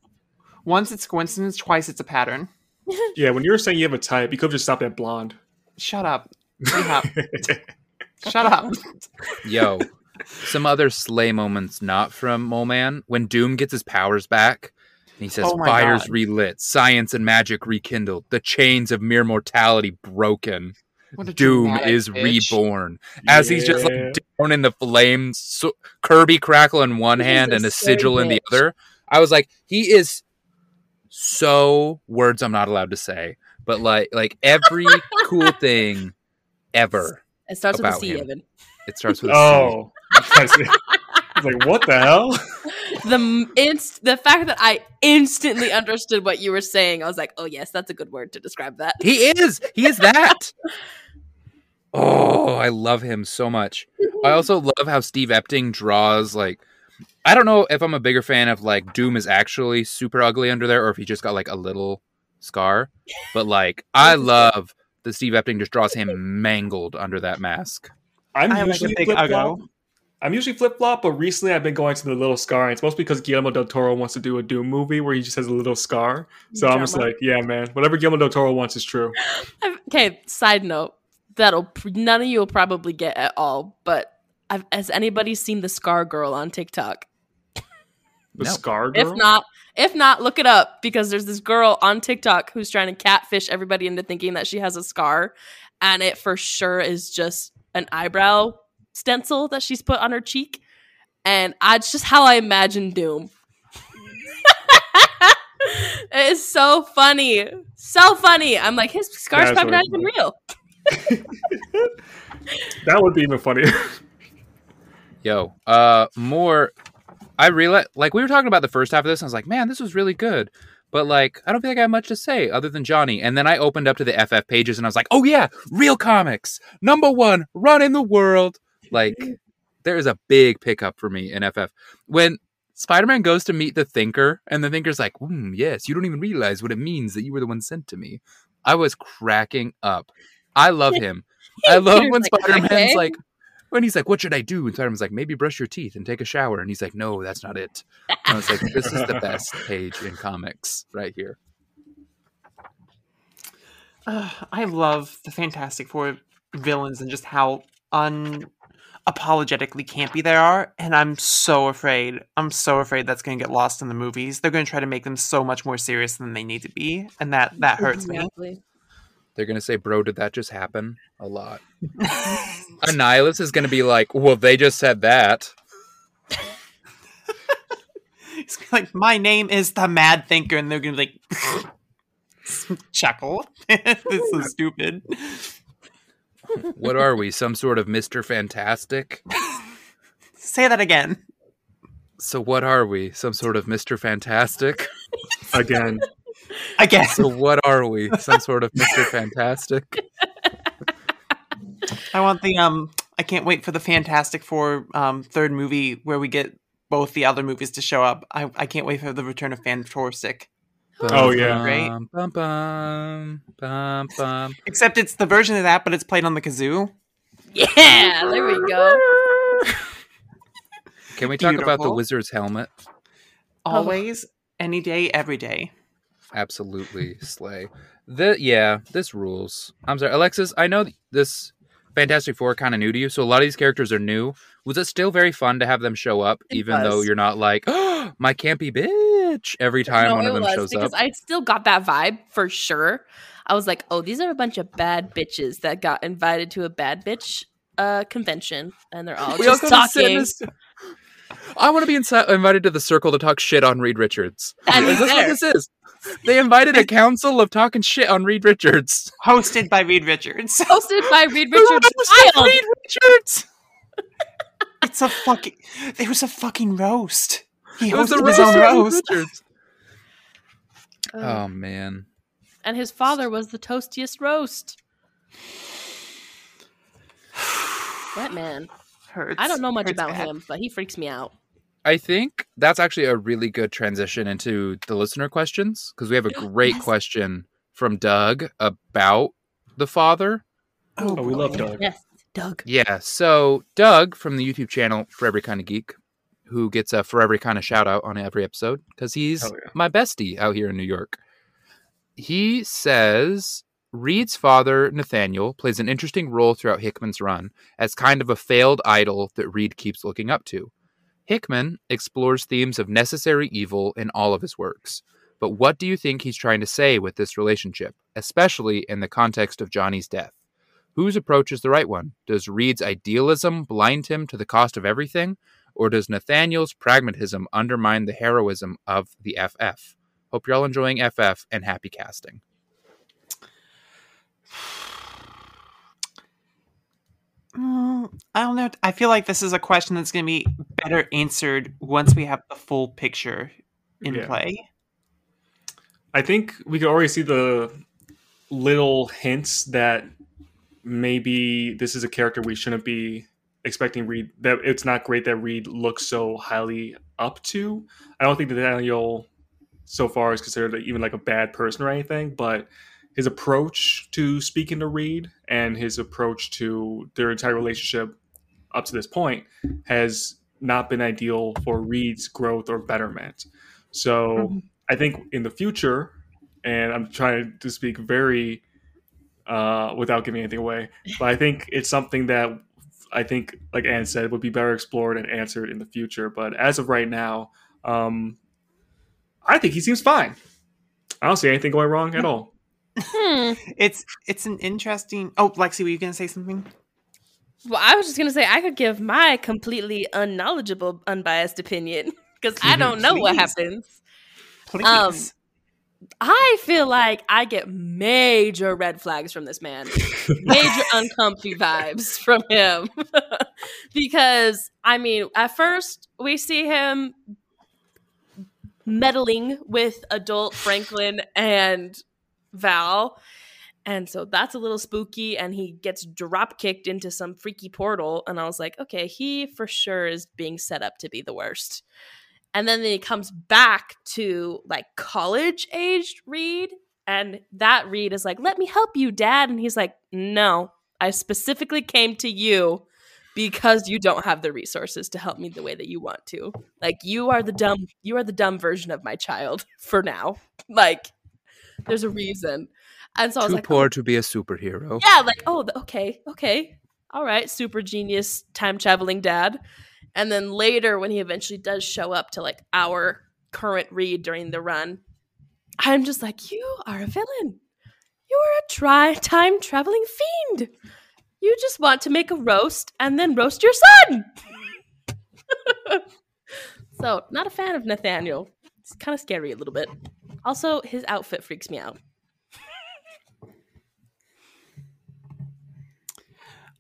once it's coincidence, twice it's a pattern. yeah, when you were saying you have a type, you could have just stopped at blonde. Shut up. Shut up. Shut up. Yo, some other slay moments not from Mole Man. When Doom gets his powers back, he says, Oh Fires God. relit, science and magic rekindled, the chains of mere mortality broken. Doom is bitch. reborn. As he's just like down in the flames, so, Kirby crackle in one He's hand a and a slay sigil in the other. I was like, he is so words I'm not allowed to say, but like like every cool thing ever. it starts with a about C, him. Evan. It starts with a C. Oh, I see. I was like, what the hell? The inst- the fact that I instantly understood what you were saying, I was like, oh yes, that's a good word to describe that. He is. He is that. oh, I love him so much. I also love how Steve Epting draws like I don't know if I'm a bigger fan of like Doom is actually super ugly under there or if he just got like a little scar. But like I love that Steve Epting just draws him mangled under that mask. I'm I have, like, a usually big uggo. I'm usually flip flop, but recently I've been going to the little scar. And it's mostly because Guillermo del Toro wants to do a Doom movie where he just has a little scar. So I'm just like, yeah, man, whatever Guillermo del Toro wants is true. I've- okay, side note. That'll none of you will probably get at all, but I've, has anybody seen the Scar Girl on TikTok? The No. scar girl. If not, if not, look it up because there's this girl on TikTok who's trying to catfish everybody into thinking that she has a scar, and it for sure is just an eyebrow stencil that she's put on her cheek, and I, it's just how I imagine Doom. it is so funny, so funny. I'm like, his scar's That's probably not even real. that would be even funnier. Yo, uh, more. I realize, like, we were talking about the first half of this, and I was like, man, this was really good. But, like, I don't feel like I have much to say other than Johnny. And then I opened up to the FF pages, and I was like, oh, yeah, real comics. Number one, run in the world. Like, there is a big pickup for me in FF. When Spider Man goes to meet the Thinker, and the Thinker's like, hmm, yes, you don't even realize what it means that you were the one sent to me. I was cracking up. I love him. I love when like, Spider Man's "Okay." like, when he's like, "What should I do?" and Spider-Man's like, "Maybe brush your teeth and take a shower." And he's like, "No, that's not it." And I was like, "This is the best page in comics right here." Ugh, I love the Fantastic Four villains and just how unapologetically campy they are. And I'm so afraid. I'm so afraid that's going to get lost in the movies. They're going to try to make them so much more serious than they need to be, and that that hurts me. They're gonna say, "Bro, did that just happen?" A lot. Annihilus is gonna be like, "Well, they just said that." It's like my name is the Mad Thinker, and they're gonna be like chuckle. this is stupid. What are we? Some sort of Mister Fantastic? Say that again. So what are we? Some sort of Mister Fantastic? Again, I guess. So what are we? Some sort of Mr. Fantastic? I want the um. I can't wait for the Fantastic Four um third movie where we get both the other movies to show up. I I can't wait for the return of Fantastic. Oh, yeah. Right? Bum, bum, bum, bum, bum. Except it's the version of that, but it's played on the kazoo. Yeah, there we go. Can we talk about the wizard's helmet? Always, oh. any day, every day. Absolutely slay. The yeah, this rules. I'm sorry, Alexis. I know this Fantastic Four kind of new to you, so a lot of these characters are new. Was it still very fun to have them show up, It even though you're not like, oh, my campy bitch every time No, one of them was, shows because up? I still got that vibe for sure. I was like, oh, these are a bunch of bad bitches that got invited to a bad bitch uh convention, and they're all We just go to talking. Santa's- I want to be insi- invited to the circle to talk shit on Reed Richards. And this what this is? They invited a council of talking shit on Reed Richards. Hosted by Reed Richards. Hosted by Reed Richards' roasted child. Reed Richards. It's a fucking. There was a fucking roast. He It was a hosted his roast own roast. Richards. Uh, Oh man. and his father was the toastiest roast. That man. Hurts. I don't know much Hurts about bad. him, but he freaks me out. I think that's actually a really good transition into the listener questions because we have a great Yes. question from Doug about the father. Oh, Oh, we love. Doug. Yes, Doug. Yeah, so Doug from the YouTube channel For Every Kind of Geek, who gets a For Every Kind of shout out on every episode because he's yeah. my bestie out here in New York. He says Reed's father, Nathaniel, plays an interesting role throughout Hickman's run as kind of a failed idol that Reed keeps looking up to. Hickman explores themes of necessary evil in all of his works. But what do you think he's trying to say with this relationship, especially in the context of Johnny's death? Whose approach is the right one? Does Reed's idealism blind him to the cost of everything, or does Nathaniel's pragmatism undermine the heroism of the FF? Hope you're all enjoying FF and happy casting. Mm, I don't know. I feel like this is a question that's going to be better answered once we have the full picture in Yeah. play. I think we can already see the little hints that maybe this is a character we shouldn't be expecting Reed that it's not great that Reed looks so highly up to. I don't think that Nathaniel so far is considered even like a bad person or anything, but his approach to speaking to Reed and his approach to their entire relationship up to this point has not been ideal for Reed's growth or betterment. So Mhm. I think in the future, and I'm trying to speak very uh, without giving anything away, but I think it's something that I think, like Anne said, would be better explored and answered in the future. But as of right now, um, I think he seems fine. I don't see anything going wrong at all. Hmm. It's it's an interesting. Oh, Lexi, were you going to say something? Well, I was just gonna say I could give my completely unknowledgeable, unbiased opinion because I don't know what happens. Please. Um, I feel like I get major red flags from this man, major uncomfy vibes from him. because, I mean, at first we see him meddling with adult Franklin and Val. And so that's a little spooky. And he gets drop kicked into some freaky portal. And I was like, okay, he for sure is being set up to be the worst. And then he comes back to like college aged Reed. And that Reed is like, let me help you, dad. And he's like, no, I specifically came to you because you don't have the resources to help me the way that you want to. Like you are the dumb, you are the dumb version of my child for now. Like there's a reason. And so I was Too like, poor oh to be a superhero. yeah, like, oh, okay, okay. All right, super genius time traveling dad. And then later, when he eventually does show up to like our current Reed during the run, I'm just like, you are a villain. You are a tri- time traveling fiend. You just want to make a roast and then roast your son. so, not a fan of Nathaniel. It's kind of scary a little bit. Also, his outfit freaks me out.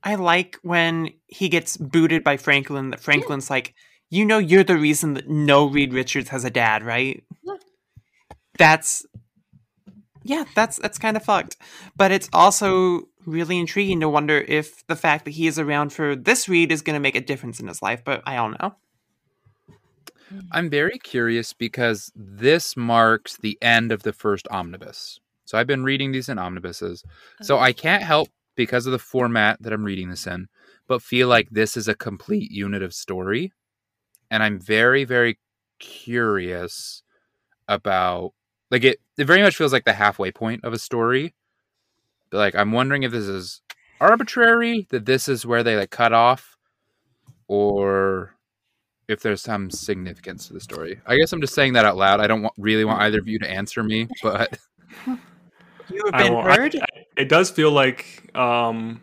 I like when he gets booted by Franklin. That Franklin's like, you know, you're the reason that no Reed Richards has a dad, right? Yeah. That's yeah, that's that's kind of fucked. But it's also really intriguing to wonder if the fact that he is around for this Reed is going to make a difference in his life. But I don't know. Mm. I'm very curious because this marks the end of the first omnibus. So I've been reading these in omnibuses. So oh. I can't help because of the format that I'm reading this in, but feel like this is a complete unit of story. And I'm very, very curious about like it it very much feels like the halfway point of a story. But like I'm wondering if this is arbitrary, that this is where they like cut off, or if there's some significance to the story. I guess I'm just saying that out loud. I don't want, really want either of you to answer me, but You have been I- heard. I- it does feel like um,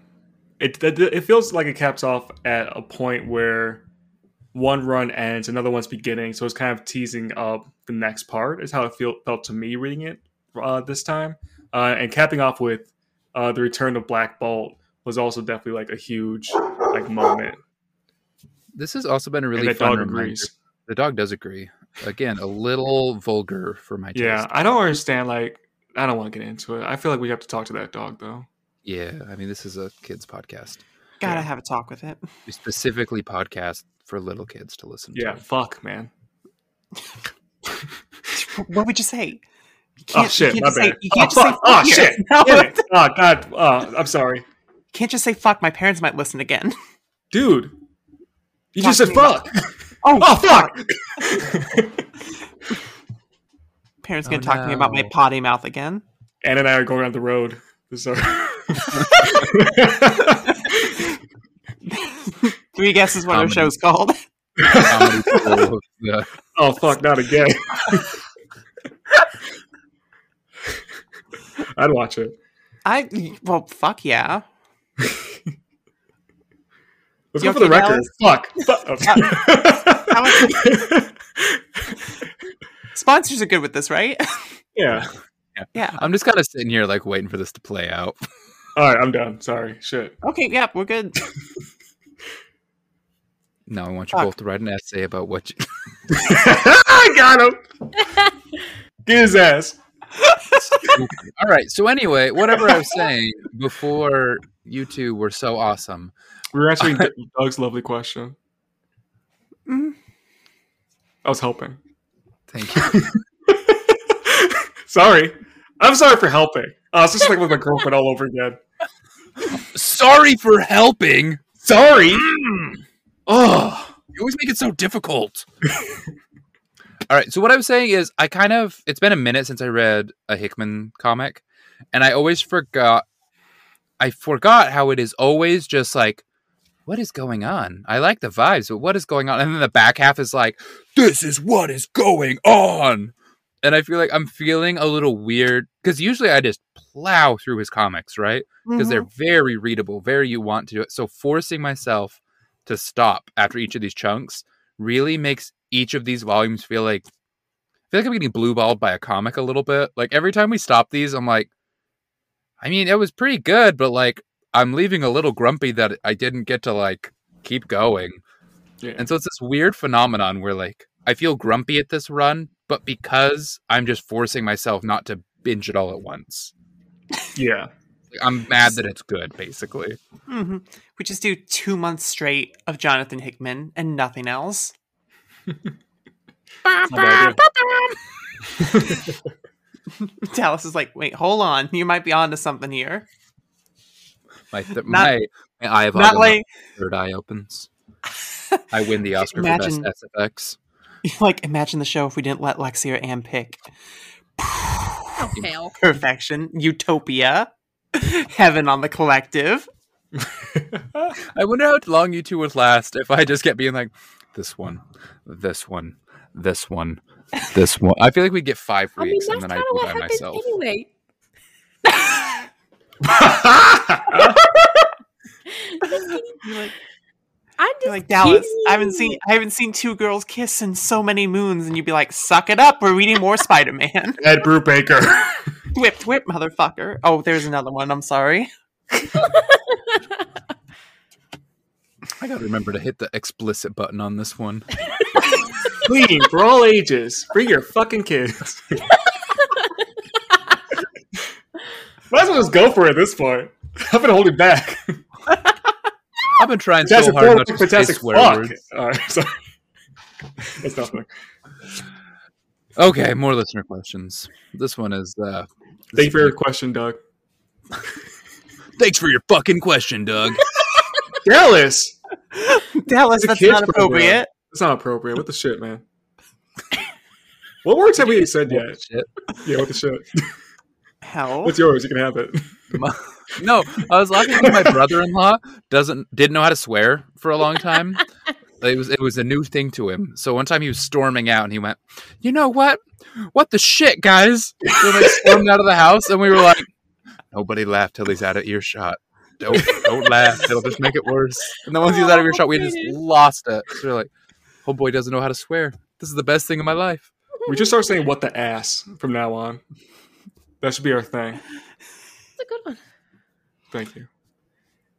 it, it it feels like it caps off at a point where one run ends, another one's beginning. So it's kind of teasing up the next part. Is how it feel, felt to me reading it uh, this time, uh, and capping off with uh, the return of Black Bolt was also definitely like a huge like moment. this has also been a really that fun dog reminder. agrees. The dog does agree. Again, a little vulgar for my taste. Yeah, I don't understand. Like, I don't want to get into it. I feel like we have to talk to that dog though. Yeah, I mean, this is a kids podcast. Gotta yeah. have a talk with it. We specifically podcast for little kids to listen Yeah, to. fuck, man. What would you say? You Oh shit, you my can't just say, bad. you Oh, can't just oh, say fuck. oh fuck here. shit. No, Oh god. Oh, I'm sorry, you can't just say fuck. My parents might listen again. dude. You Talk just said fuck. Oh, Oh fuck. Parents Oh, gonna talk to me about my potty mouth again. Anne and I are going down the road. So Three guesses what our Comedy. show's called. Comedy school oh fuck, not again. I'd watch it. I well, fuck yeah. Let's You go for the record. Dallas? Fuck. Fuck. Uh, Sponsors are good with this, right? yeah. yeah. I'm just kind of sitting here, like, waiting for this to play out. All right, I'm done. Sorry. Shit. Okay. Yeah, we're good. Now I want you Fuck. both to write an essay about what you. I got him. Get his ass. All right. So anyway, whatever I was saying before you two were so awesome. We were answering Doug's lovely question. Mm. I was helping. Thank you. sorry. I'm sorry for helping. Uh, it's just like with my girlfriend all over again. Sorry for helping. Sorry. Oh. You always make it so difficult. All right. So what I was saying is, I kind of it's been a minute since I read a Hickman comic, and I always forgot. I forgot how it is always just like, what is going on? I like the vibes, but what is going on? And then the back half is like, this is what is going on. And I feel like I'm feeling a little weird because usually I just plow through his comics, right? because they're mm-hmm. very readable, very you want to do it. So forcing myself to stop after each of these chunks really makes each of these volumes feel like I feel like I'm getting blue balled by a comic a little bit. Like every time we stop these, I'm like, I mean, it was pretty good, but like I'm leaving a little grumpy that I didn't get to like keep going. Yeah. And so it's this weird phenomenon where like I feel grumpy at this run, but because I'm just forcing myself not to binge it all at once. Yeah. I'm mad that it's good, basically. hmm We just do two months straight of Jonathan Hickman and nothing else. Not a bad idea. Dallas is like, wait, hold on. You might be onto something here. My th- Not- my, my eye of Not like, third eye opens. I win the Oscar Imagine- for best SFX. like, imagine the show if we didn't let Lexi or Anne pick. Fail. Perfection, utopia, heaven on the collective. I wonder how long you two would last if I just kept being like, this one, this one, this one, this one. I feel like we'd get five I mean, weeks and then I'd of be by myself. anyway. You're like, I'm just like Dallas. I haven't seen I haven't seen two girls kiss in so many moons, and you'd be like, "Suck it up, we're reading more Spider Man." Ed Brubaker. whip, whip, motherfucker. Oh, there's another one. I'm sorry. I gotta remember to hit the explicit button on this one. Clean for all ages. Bring your fucking kids. Might as well just go for it at this point. I've been holding back. I've been trying so Fantastic hard Four not to was say fantastic swear fuck. words. All right, sorry. That's nothing. Okay, more listener questions. This one is. uh Thank you for your question, Doug. Thanks for your fucking question, Doug. Dallas. Dallas, that's not appropriate. That's not appropriate. What the shit, man? What words have we said yet? Shit. Yeah, what the shit? Hell. What's yours? You can have it. No, I was laughing because my brother-in-law doesn't didn't know how to swear for a long time. It was it was a new thing to him. So one time he was storming out and he went, "You know what? What the shit, guys?" And like stormed out of the house and we were like, "Nobody laughed till he's out of earshot. Don't don't laugh. It'll just make it worse." And then once he was out of earshot, we just lost it. So we're like, "Oh boy, doesn't know how to swear. This is the best thing in my life." We just start saying "what the ass" from now on. That should be our thing. That's a good one. Thank you.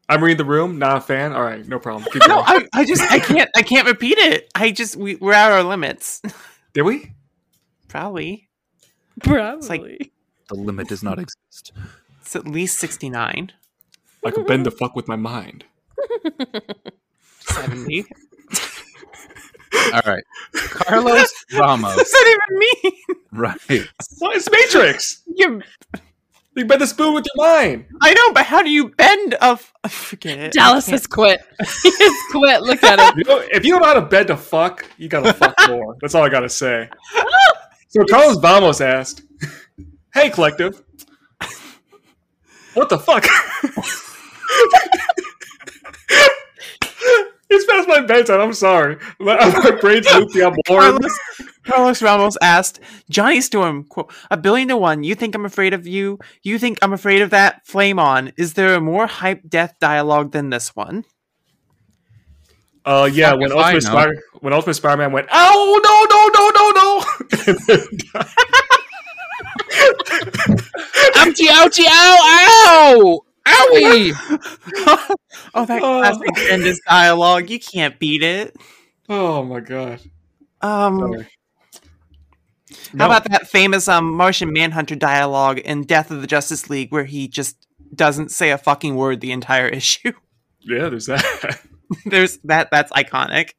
I'm reading the room. Not a fan. All right, no problem. Keep No. I, I just I can't I can't repeat it. I just we, we're at our limits. Did we? Probably. Probably. like- The limit does not exist. It's at least sixty nine. I could bend the fuck with my mind. 70. All right, Carlos Ramos. What does that even mean? Right. Well, it's Matrix. You You bend the spoon with your mind. I know, but how do you bend a f- forget it. Dallas has quit. he has quit. Look at him. You know, if you don't know how to bend the fuck, you gotta fuck more. That's all I gotta say. So Carlos Vamos asked, "Hey, collective, what the fuck?" It's past my bedtime. I'm sorry. My, my brain's loopy. I'm bored. Carlos, Carlos Ramos asked Johnny Storm, quote, "A billion to one. You think I'm afraid of you? You think I'm afraid of that? Flame on. Is there a more hype death dialogue than this one? Uh, yeah, Fuck when if Ultimate. Spider when Ultimate Spider-Man went, "Oh no, no, no, no, no," and then died. Ouchie, ouchie, ow, ow! Owie! oh, that Oh. classic Bendis dialogue. You can't beat it. oh my god. Um, Sorry. how about that famous um Martian Manhunter dialogue in Death of the Justice League, where he just doesn't say a fucking word the entire issue? Yeah, there's that. There's that. That's iconic.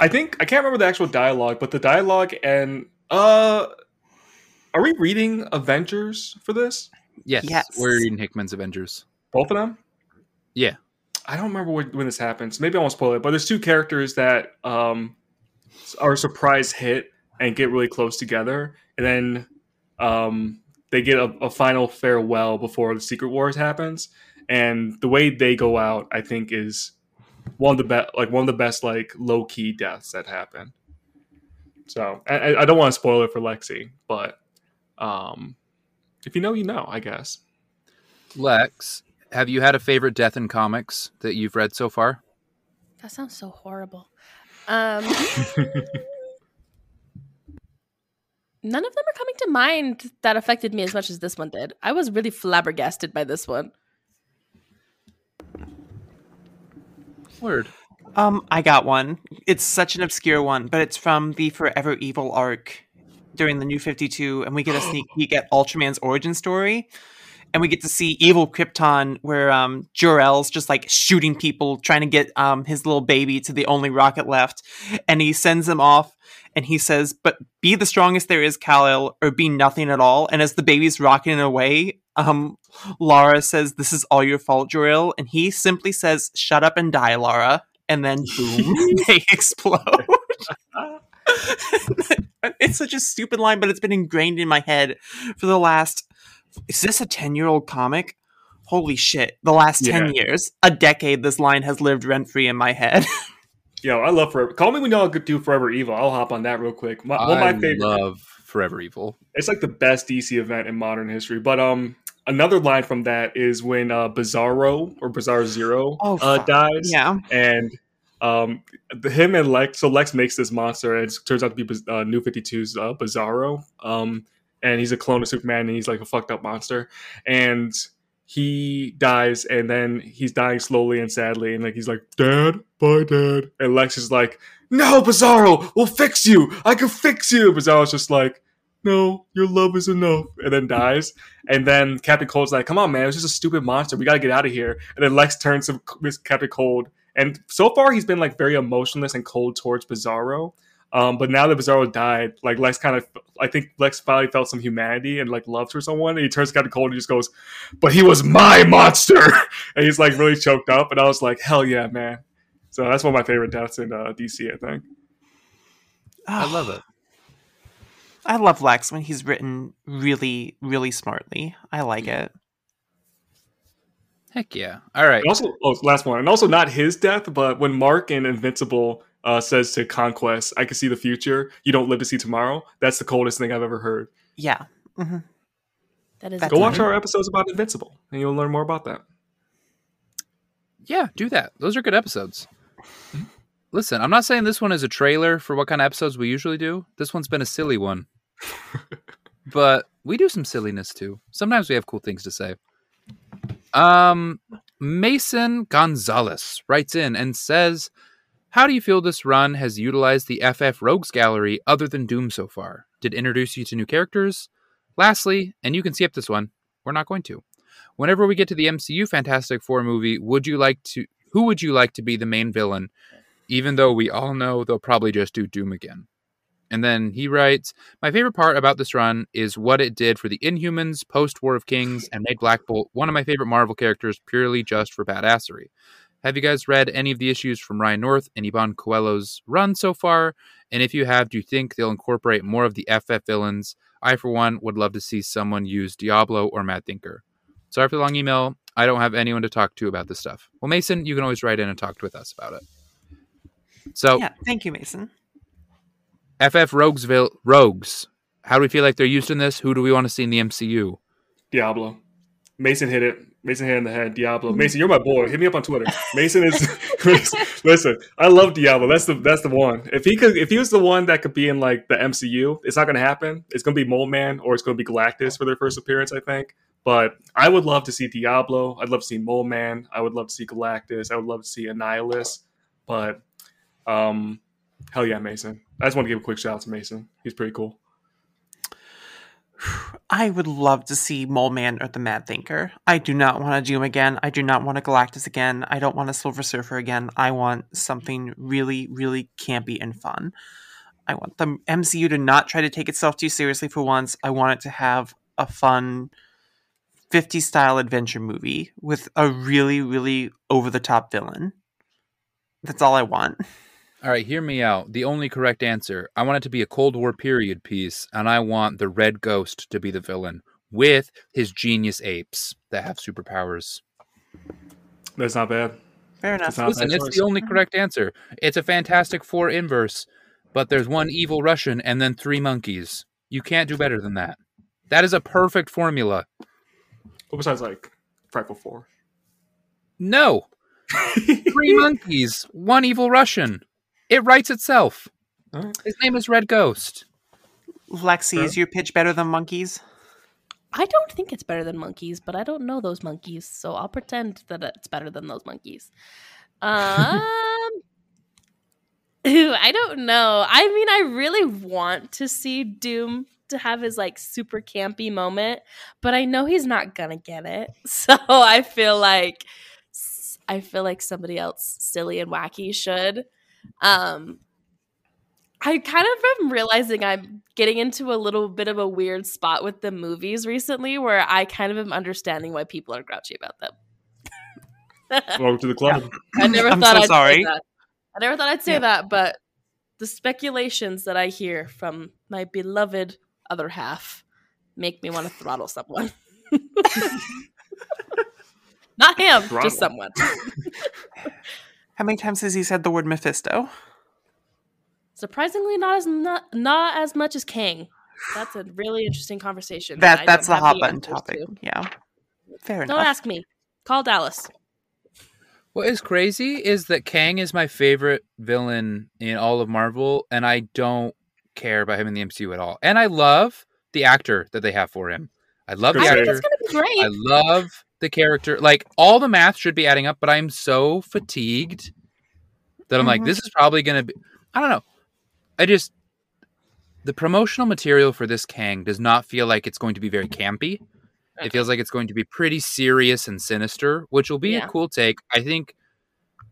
I think I can't remember the actual dialogue, but the dialogue and uh, are we reading Avengers for this? Yes, Yes. we're reading Hickman's Avengers. Both of them? Yeah. I don't remember when, when this happens. Maybe I won't spoil it, but there's two characters that um are a surprise hit and get really close together, and then um they get a, a final farewell before the Secret Wars happens. And the way they go out, I think, is one of the best, like one of the best, like low key deaths that happen. So I, I- I don't want to spoil it for Lexi, but um, if you know, you know, I guess. Lex, have you had a favorite death in comics that you've read so far? That sounds so horrible. Um, none of them are coming to mind that affected me as much as this one did. I was really flabbergasted by this one. Word. Um, I got one. It's such an obscure one, but it's from the Forever Evil arc during the New 52, and we get a sneak peek at Ultraman's origin story. And we get to see evil Krypton, where um, Jor-El's just like shooting people, trying to get um, his little baby to the only rocket left. And he sends him off, and he says, "But be the strongest there is, Kal-El, or be nothing at all." And as the baby's rocketing away, um, Lara says, "This is all your fault, Jor-El," and he simply says, "Shut up and die, Lara." And then boom, they explode. it's such a stupid line, but it's been ingrained in my head for the last. Is this a ten-year-old comic? Holy shit! The last ten years, a decade, this line has lived rent free in my head. Yo, I love Forever. Call me when y'all do Forever Evil. I'll hop on that real quick. My, one of my favorite. love Forever Evil. It's like the best DC event in modern history. But um, another line from that is when uh, Bizarro or Bizarre Zero Oh, uh, dies. yeah, and um, him and Lex. So Lex makes this monster, and it turns out to be uh, New 52's uh, Bizarro. Um, and he's a clone of Superman, and he's like a fucked up monster. And he dies, and then he's dying slowly and sadly, and like he's like, "Dad, bye, Dad." And Lex is like, "No, Bizarro, we'll fix you. I can fix you." Bizarro's just like, no, your love is enough, and then dies. And then Captain Cold's like, come on, man, it's just a stupid monster. We got to get out of here. And then Lex turns to Captain Cold. And so far, he's been like very emotionless and cold towards Bizarro. Um, but now that Bizarro died, like Lex kind of, I think Lex finally felt some humanity and like love for someone. And he turns kind of Cold and just goes, "But he was my monster," and he's like really choked up. And I was like, "Hell yeah, man!" So that's one of my favorite deaths in uh, DC. I think. I love it. I love Lex when he's written really, really smartly. I like it. Heck yeah. All right. And also, oh, last one, and also not his death, but when Mark in Invincible uh, says to Conquest, "I can see the future. You don't live to see tomorrow." That's the coldest thing I've ever heard. Yeah. hmm That is Go watch our episodes about Invincible, and you'll learn more about that. Yeah, do that. Those are good episodes. Listen, I'm not saying this one is a trailer for what kind of episodes we usually do. This one's been a silly one. but we do some silliness too. Sometimes we have cool things to say. Um Mason Gonzalez writes in and says, "How do you feel this run has utilized the FF Rogues gallery other than Doom so far? Did introduce you to new characters? Lastly, and you can skip this one. We're not going to. Whenever we get to the MCU Fantastic Four movie, would you like to who would you like to be the main villain? Even though we all know they'll probably just do Doom again. And then he writes, My favorite part about this run is what it did for the Inhumans post War of Kings and made Black Bolt one of my favorite Marvel characters purely just for badassery. Have you guys read any of the issues from Ryan North and Iban Coelho's run so far? And if you have, do you think they'll incorporate more of the FF villains? I, for one, would love to see someone use Diablo or Mad Thinker. Sorry for the long email. I don't have anyone to talk to about this stuff. Well, Mason, you can always write in and talk with us about it. So, Yeah. Thank you, Mason. FF Roguesville Rogues. How do we feel like they're used in this? Who do we want to see in the MCU? Diablo. Mason hit it. Mason hit it in the head. Diablo. Mason, you're my boy. Hit me up on Twitter. Mason is. listen, I love Diablo. That's the that's the one. If he could, if he was the one that could be in like the MCU, it's not going to happen. It's going to be Mole Man or it's going to be Galactus for their first appearance, I think. But I would love to see Diablo. I'd love to see Mole Man. I would love to see Galactus. I would love to see Annihilus. But um, hell yeah, Mason. I just want to give a quick shout out to Mason. He's pretty cool. I would love to see Mole Man or the Mad Thinker. I do not want a Doom again. I do not want a Galactus again. I don't want a Silver Surfer again. I want something really, really campy and fun. I want the MCU to not try to take itself too seriously for once. I want it to have a fun 50 style adventure movie with a really, really over the top villain. That's all I want. All right, hear me out. The only correct answer I want it to be a Cold War period piece, and I want the Red Ghost to be the villain with his genius apes that have superpowers. That's not bad. Fair enough. not- Listen, it's the only correct answer. It's a Fantastic Four inverse, but there's one evil Russian and then three monkeys. You can't do better than that. That is a perfect formula. What besides like Frightful Four? No, three monkeys, one evil Russian. It writes itself. Alright. His name is Red Ghost. Lexi, is your pitch better than Monkeys? I don't think it's better than monkeys, but I don't know those monkeys, so I'll pretend that it's better than those monkeys. Um, I don't know. I mean, I really want to see Doom to have his like super campy moment, but I know he's not gonna get it. So I feel like I feel like somebody else silly and wacky should. Um I kind of am realizing I'm getting into a little bit of a weird spot with the movies recently where I kind of am understanding why people are grouchy about them. Welcome to the club. I never I'm thought so I'd sorry. say that. I never thought I'd say Yeah. that, but the speculations that I hear from my beloved other half make me want to throttle someone. Not him, Throttle. just someone. How many times has he said the word Mephisto? Surprisingly, not as not, not as much as Kang. That's a really interesting conversation. That I that's the hot button topic. to. Yeah. Fair enough. Don't ask me. Call Dallas. What is crazy is that Kang is my favorite villain in all of Marvel, and I don't care about him in the MCU at all. And I love the actor that they have for him. I love the Chris I think it's gonna be great. I love the character. Like all the math should be adding up, but I'm so fatigued that I'm like, Mhm. this is probably gonna be. I don't know. I just the promotional material for this Kang does not feel like it's going to be very campy. It feels like it's going to be pretty serious and sinister, which will be Yeah. a cool take. I think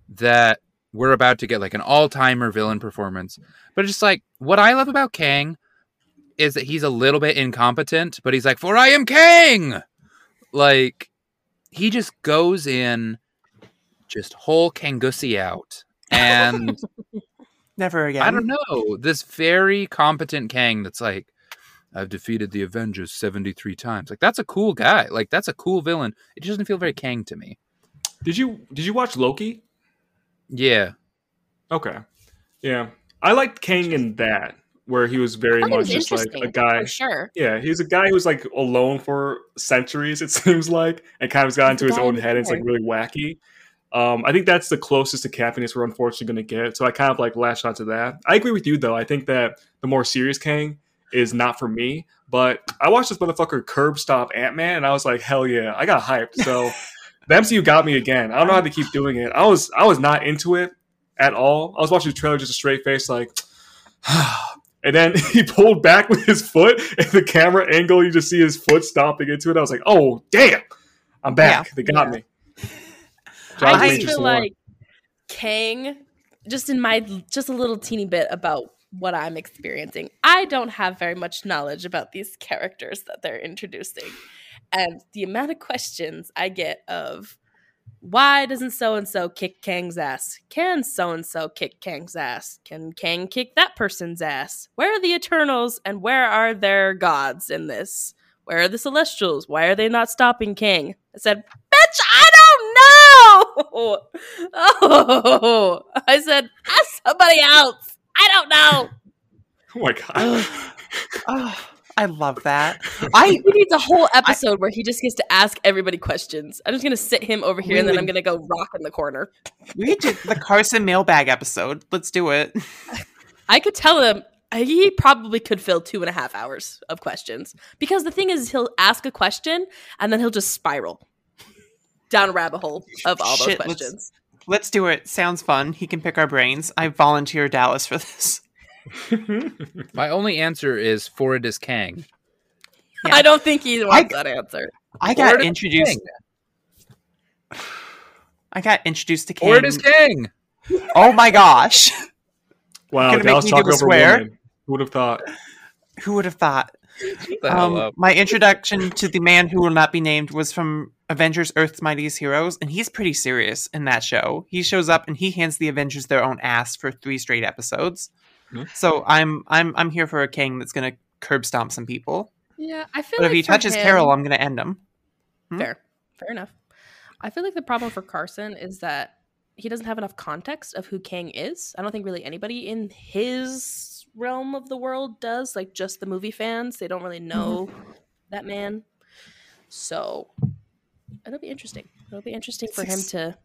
that we're about to get like an all-timer villain performance. But it's just like what I love about Kang is that he's a little bit incompetent, but he's like, "For I am Kang." Like he just goes in just whole Kangussy out. And Never again. I don't know. This very competent Kang that's like, I've defeated the Avengers 73 times. Like, that's a cool guy. Like, that's a cool villain. It just doesn't feel very Kang to me. Did you did you watch Loki? Yeah. Okay. Yeah. I liked Kang in that, where he was very much was just like a guy. for sure. Yeah, he's a guy who's like alone for centuries, it seems like, and kind of got into his own head. And it's like really wacky. Um, I think that's the closest to campiness we're unfortunately going to get. So I kind of like latched onto that. I agree with you though. I think that the more serious Kang is not for me. But I watched this motherfucker curb stop Ant Man, and I was like, hell yeah, I got hyped. So the MCU got me again. I don't know how to keep doing it. I was I was not into it at all. I was watching the trailer just a straight face, like. And then he pulled back with his foot, and the camera angle, you just see his foot stomping into it. I was like, "Oh, damn! I'm back. They got Yeah. me." I John just Major feel Swan. like Kang, just in my just a little teeny bit about what I'm experiencing. I don't have very much knowledge about these characters that they're introducing, and the amount of questions I get of why doesn't so and so kick Kang's ass? Can so and so kick Kang's ass? Can Kang kick that person's ass? Where are the Eternals and where are their gods in this? Where are the Celestials? Why are they not stopping Kang? I said, Bitch, I don't know. Oh, I said, ask somebody else. I don't know. Oh my god! Oh, I love that. I He needs a whole episode where he just gets to ask everybody questions. I'm just gonna sit him over here, and then I'm gonna go rock in the corner. we did the Carson mailbag episode. Let's do it. I could tell him he probably could fill two and a half hours of questions because the thing is, he'll ask a question and then he'll just spiral down a rabbit hole of all those Shit, let's- questions. Let's do it. Sounds fun. He can pick our brains. I volunteer Dallas for this. My only answer is Forward is Kang. Yeah. I don't think he I- wants that answer. I got is introduced. Kang. I got introduced to Kang. Forward is Kang. Oh my gosh! wow, Gonna make Dallas me do a over swear? women. Who would have thought? Who would have thought? Shut the hell Um, my introduction to the man who will not be named was from Avengers: Earth's Mightiest Heroes, and he's pretty serious in that show. He shows up and he hands the Avengers their own ass for three straight episodes. Hmm. So I'm I'm I'm here for a king that's gonna curb stomp some people. Yeah, I feel But like if he touches him- Carol, I'm gonna end him. Hmm? Fair. Fair enough. I feel like the problem for Carson is that he doesn't have enough context of who Kang is. I don't think really anybody in his realm of the world does, like just the movie fans. They don't really know that man. So it'll be interesting. It'll be interesting for him to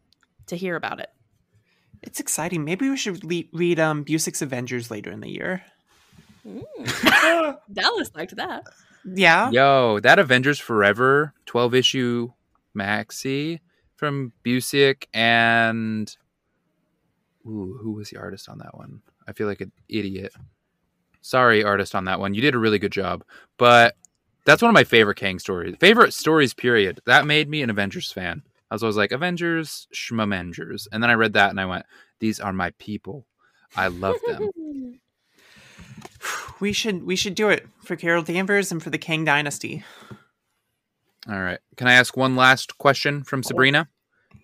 to hear about it. It's exciting. Maybe we should le- read um Busiek's Avengers later in the year. Mm. Dallas liked that. Yeah. Yo, that Avengers Forever 12 issue maxi from Busiek and Ooh, who was the artist on that one? I feel like an idiot. Sorry, artist on that one. You did a really good job. But that's one of my favorite Kang stories. Favorite stories, period. That made me an Avengers fan. I was always like, Avengers, Schmamengers. And then I read that and I went, These are my people. I love them. We should we should do it for Carol Danvers and for the Kang Dynasty. All right. Can I ask one last question from Sabrina?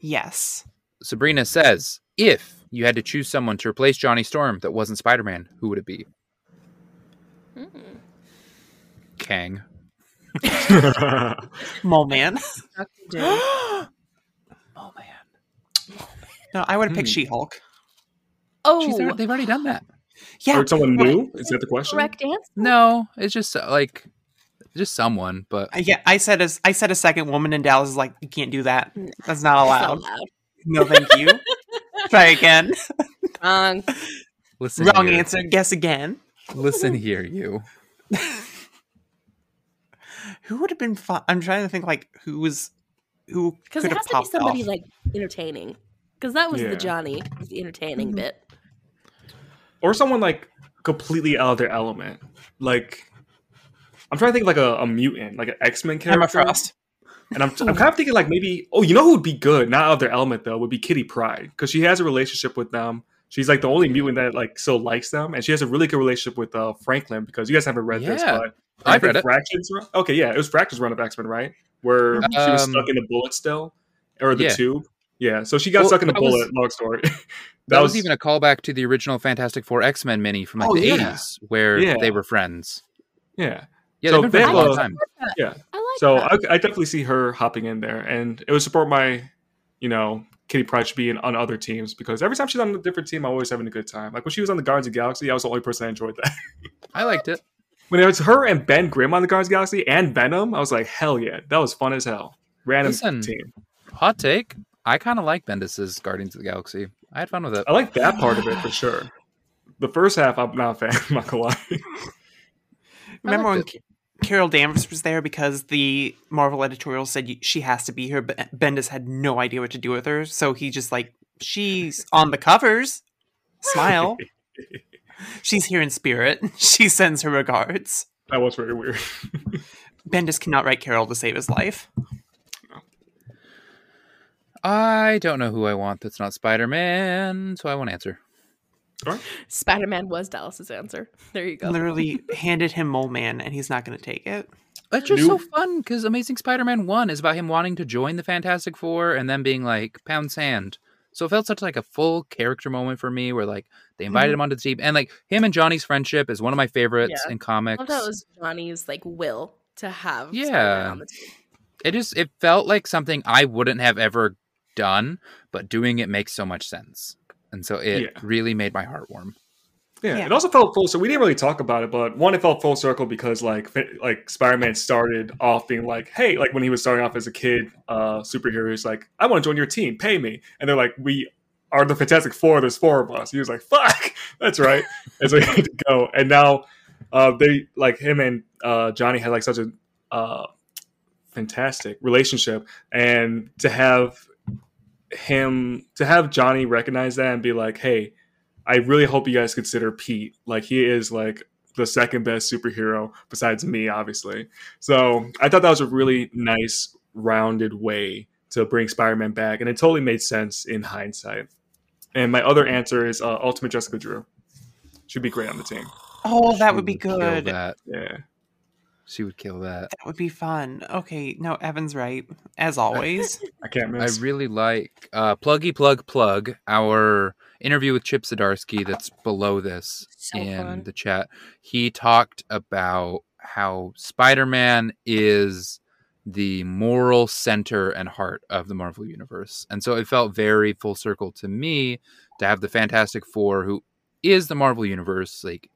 Yes. Sabrina says, if you had to choose someone to replace Johnny Storm that wasn't Spider Man, who would it be? Mm. Kang. Mole Man. Dr. Doom. oh man. No, I would have picked Hmm. She-Hulk. Oh, She's already, they've already done that. Yeah. or someone new? Is that the question? correct answer. No, it's just uh, like, just someone, but I- Yeah, I said as I said a second woman, and Dallas is like, "You can't do that. No. That's not It's not allowed." allowed. No, thank you. Try again. Wrong. listen. Wrong here. answer. Guess again. Listen here, you. Who would have been fun? I'm trying to think like who was who Because it has to be somebody off. like entertaining. Because that was Yeah. the Johnny, was the entertaining Mhm. bit. or someone like completely out of their element. Like, I'm trying to think of like a, a mutant, like an X Men character. Emma character. Frost. And I'm, I'm kind of thinking like maybe, oh, you know who would be good, not out of their element though, would be Kitty Pryde because she has a relationship with them. She's like the only mutant that like still likes them, and she has a really good relationship with uh, Franklin because you guys haven't read this, Yeah, but I've read it. Fraction's run- Okay, yeah, it was Fraction's run of X Men, right? Where she was Um, stuck in the bullet still, or the yeah. tube. Yeah, so she got Well, stuck in the that was- bullet. long story. that, That, was, even a callback to the original Fantastic Four X Men mini from like Oh, the yeah. 80s, where Yeah. they were friends. yeah. Yeah, So they've been friends they for a long time. Yeah. I like So. I, I definitely see her hopping in there, and it would support my, you know, Kitty Pryde should be in, on other teams because every time she's on a different team, I'm always having a good time. Like when she was on the Guardians of the Galaxy, I was the only person that enjoyed that. I liked it. When it was her and Ben Grimm on the Guardians of the Galaxy and Venom, I was like, hell yeah, that was fun as hell. Random Listen. team. Hot take. I kind of like Bendis's Guardians of the Galaxy. I had fun with it. I like that part of it for sure. The first half, I'm not a fan. I'm not gonna lie. Remember when liked K- Carol Danvers was there because the Marvel editorial said she has to be here, but Bendis had no idea what to do with her, so he just like she's on the covers. Smile. she's here in spirit. She sends her regards. that was very weird. Bendis cannot write Carol to save his life. I don't know who I want that's not Spider Man, so I won't answer. Spider Man was Dallas's answer. There you go. Literally handed him Mole Man, and he's not going to take it. That's just New- so fun because Amazing Spider Man 1 is about him wanting to join the Fantastic Four and then being like, pound sand. So it felt such like a full character moment for me where like they invited mm-hmm. him onto the team and like him and Johnny's friendship is one of my favorites Yeah. in I comics. thought that was Johnny's like will to have. Yeah. Spider-Man on the team. it just it felt like something I wouldn't have ever done, but doing it makes so much sense. And so it Yeah. really made my heart warm. Yeah, Yeah. it also felt full. So we didn't really talk about it, but one, it felt full circle because like like Spider Man started off being like, hey, like when he was starting off as a kid uh superhero, he's like, I want to join your team, pay me, and they're like, we are the Fantastic Four. There's four of us. He was like, fuck, that's right. and so he had to go, and now uh they like him and uh Johnny had like such a uh fantastic relationship, and to have him to have Johnny recognize that and be like, hey. I really hope you guys consider Pete. Like he is like the second best superhero besides me, obviously. So I thought that was a really nice, rounded way to bring Spider-Man back, and it totally made sense in hindsight. And my other answer is uh, Ultimate Jessica Drew. She'd be great on the team. Oh, that She would be kill good. That. Yeah. She would kill that. That would be fun. Okay, no, Evan's right as always. I can't miss. I really like uh, Pluggy Plug Plug, our interview with Chip Zdarsky that's below this So in fun. the chat. He talked about how Spider Man is the moral center and heart of the Marvel Universe. And so it felt very full circle to me to have the Fantastic Four, who is the Marvel Universe. Like,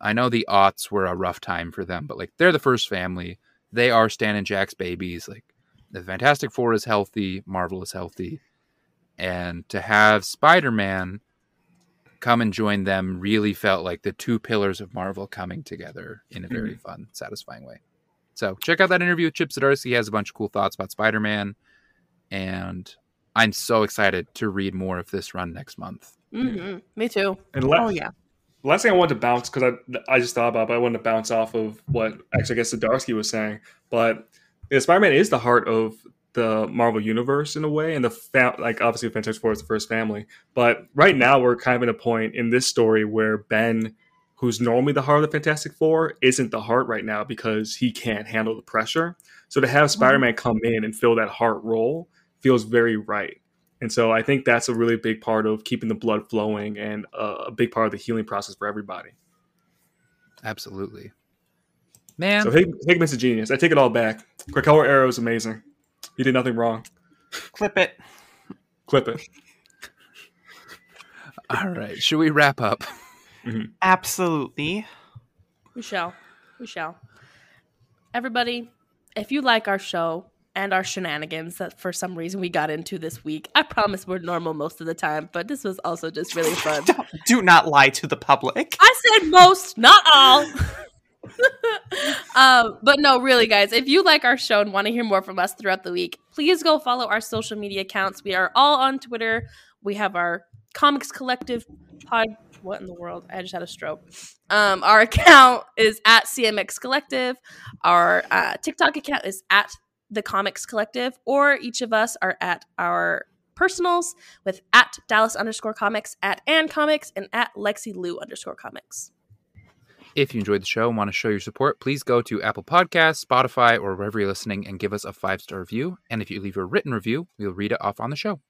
I know the aughts were a rough time for them, but like, they're the first family. They are Stan and Jack's babies. Like, the Fantastic Four is healthy, Marvel is healthy, and to have Spider Man come and join them really felt like the two pillars of Marvel coming together in a very fun, satisfying way. So check out that interview with Chip Zdarsky. He has a bunch of cool thoughts about Spider Man, and I'm so excited to read more of this run next month. Mhm. Me too. And la- oh yeah. Last thing I wanted to bounce because I I just thought about, it, but I wanted to bounce off of what actually I guess Zdarsky was saying. But yeah, Spider-Man is the heart of the Marvel universe in a way, and the fa- like obviously Fantastic Four is the first family. But right now we're kind of in a point in this story where Ben, who's normally the heart of the Fantastic Four, isn't the heart right now because he can't handle the pressure. So to have Spider-Man come in and fill that heart role feels very right. And so I think that's a really big part of keeping the blood flowing and uh, a big part of the healing process for everybody. Absolutely. Man, So Hig- Hickman's a genius. I take it all back. Krakoa Era is amazing. He did nothing wrong. Clip it. Clip it. all right. Should we wrap up? Mm-hmm. Absolutely. We shall. We shall. Everybody, if you like our show and our shenanigans that for some reason we got into this week, I promise we're normal most of the time, but this was also just really fun. Don't, do not lie to the public. I said most, not all. um, but no, really, guys, if you like our show and want to hear more from us throughout the week, please go follow our social media accounts. We are all on Twitter. We have our Comics Collective pod. What in the world? I just had a stroke. Um, our account is at CMX Collective. Our uh, TikTok account is at the Comics Collective, or each of us are at our personals with at Dallas underscore comics, at Ann Comics, and at Lexi Lou underscore comics. If you enjoyed the show and want to show your support, please go to Apple Podcasts, Spotify, or wherever you're listening and give us a five star review. And if you leave a written review, we'll read it off on the show.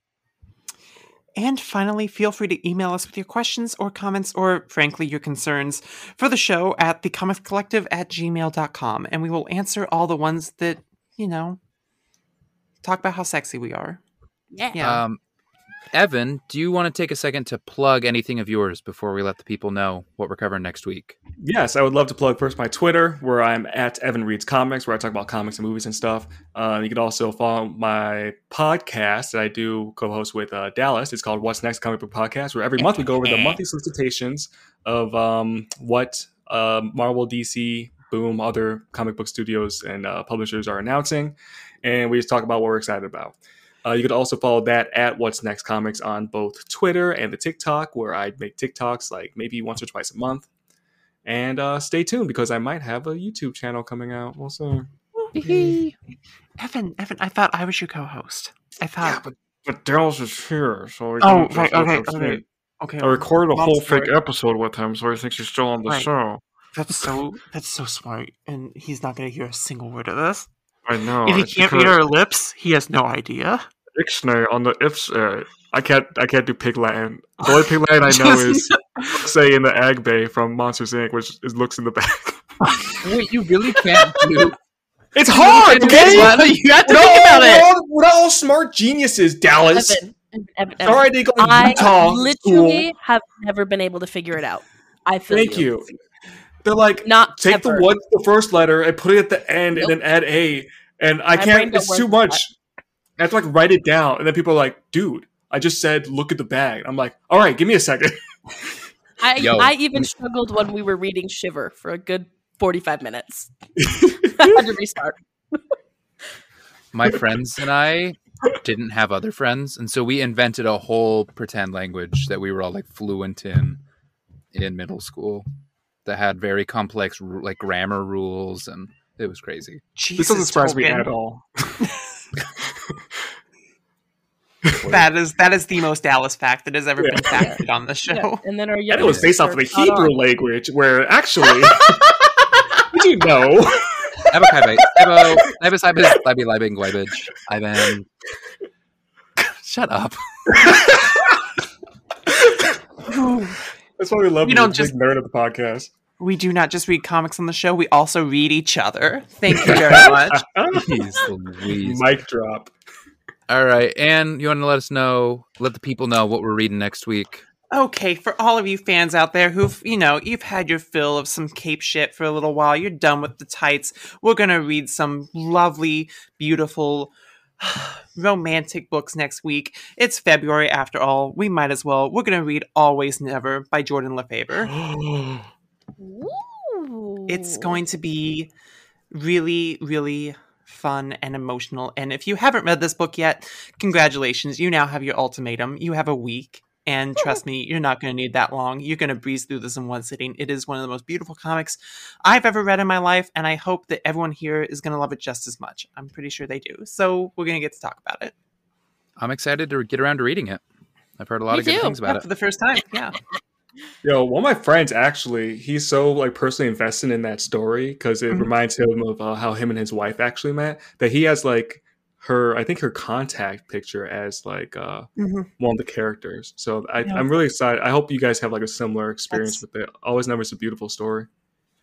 And finally, feel free to email us with your questions or comments or, frankly, your concerns for the show at thecomicscollective at gmail.com. And we will answer all the ones that, you know, talk about how sexy we are. Yeah. Yeah. Um, Evan, do you want to take a second to plug anything of yours before we let the people know what we're covering next week? Yes, I would love to plug first my Twitter, where I'm at Evan Reads Comics, where I talk about comics and movies and stuff. Uh, you can also follow my podcast that I do co-host with uh, Dallas. It's called What's Next Comic Book Podcast, where every month we go over the monthly solicitations of um, what uh, Marvel, DC, Boom, other comic book studios and uh, publishers are announcing, and we just talk about what we're excited about. Uh, you could also follow that at What's Next Comics on both Twitter and the TikTok, where I make TikToks like maybe once or twice a month. And uh, stay tuned because I might have a YouTube channel coming out. We'll see. Evan, Evan, I thought I was your co-host. I thought. but but Dallas is here, so we oh, can right. just- Okay. Okay. Okay. I recorded a Long whole fake episode with him, so he thinks he's still on the Right. show. That's so. That's so smart, and he's not going to hear a single word of this. I know. if he can't because read our lips, he has no idea. Ixnay on the ifs. Uh, I can't. I can't do pig Latin. The only pig Latin I know is say in the Ag Bay from Monsters Inc., which is looks in the back. Wait, you really can't do. It's hard, okay? you have to We're think not, about all, we're, it. all, we're not all smart geniuses, Dallas. Evan, Evan, Evan, Sorry, they go to I Utah literally school. have never been able to figure it out. I feel Thank you. They're like, Not take ever. the one, the first letter, and put it at the end, Nope. and then add a. And I My can't. It's too like much. I have to like write it down, and then people are like, "Dude, I just said look at the bag." I'm like, "All right, give me a second. I, Yo. I even struggled when we were reading Shiver for a good 45 minutes. I had to restart. My friends and I didn't have other friends, and so we invented a whole pretend language that we were all like fluent in in middle school that had very complex like grammar rules, and it was crazy. this doesn't surprise me at all." That is that is the most Dallas fact that has ever Yeah. been factored on the show. Yeah, And then our And it was based off of the Hebrew on. language, where actually, did you know? Abakaibai, Ebo, Libus, Libus, Libi, Libing, Glibage, Ivan. Shut up. That's why we love We you. don't Big just- nerd of the podcast. We do not just read comics on the show; we also read each other. Thank you very much. Jeez Louise. Mic drop. All right, and you want to let us know, let the people know what we're reading next week. Okay, for all of you fans out there who've, you know, you've had your fill of some cape shit for a little while, you're done with the tights. We're going to read some lovely, beautiful, romantic books next week. It's February after all. We might as well. We're going to read Always Never by Jordan Lafebre. It's going to be really, really fun and emotional. And if you haven't read this book yet, congratulations. You now have your ultimatum. You have a week. And trust me, you're not going to need that long. You're going to breeze through this in one sitting. It is one of the most beautiful comics I've ever read in my life. And I hope that everyone here is going to love it just as much. I'm pretty sure they do. So we're going to get to talk about it. I'm excited to get around to reading it. I've heard a lot Me of good too. things Yeah, it. for the first time. Yeah. Yo, one of my friends actually, he's so like personally invested in that story because it Mhm. reminds him of uh, how him and his wife actually met. That he has like her, I think her contact picture as like uh, Mhm. one of the characters. So I, Yeah. I'm really excited. I hope you guys have like a similar experience That's- with it. Always Never is a beautiful story.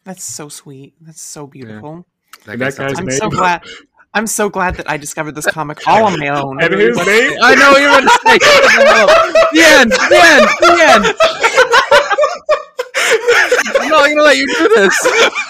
That's so sweet. That's so beautiful. That, That guy guy's I'm like- so glad. I'm so glad that I discovered this comic all on my own. And his name? I know you're going to say. Shut the. The end. The end. The end. Not to let you do this.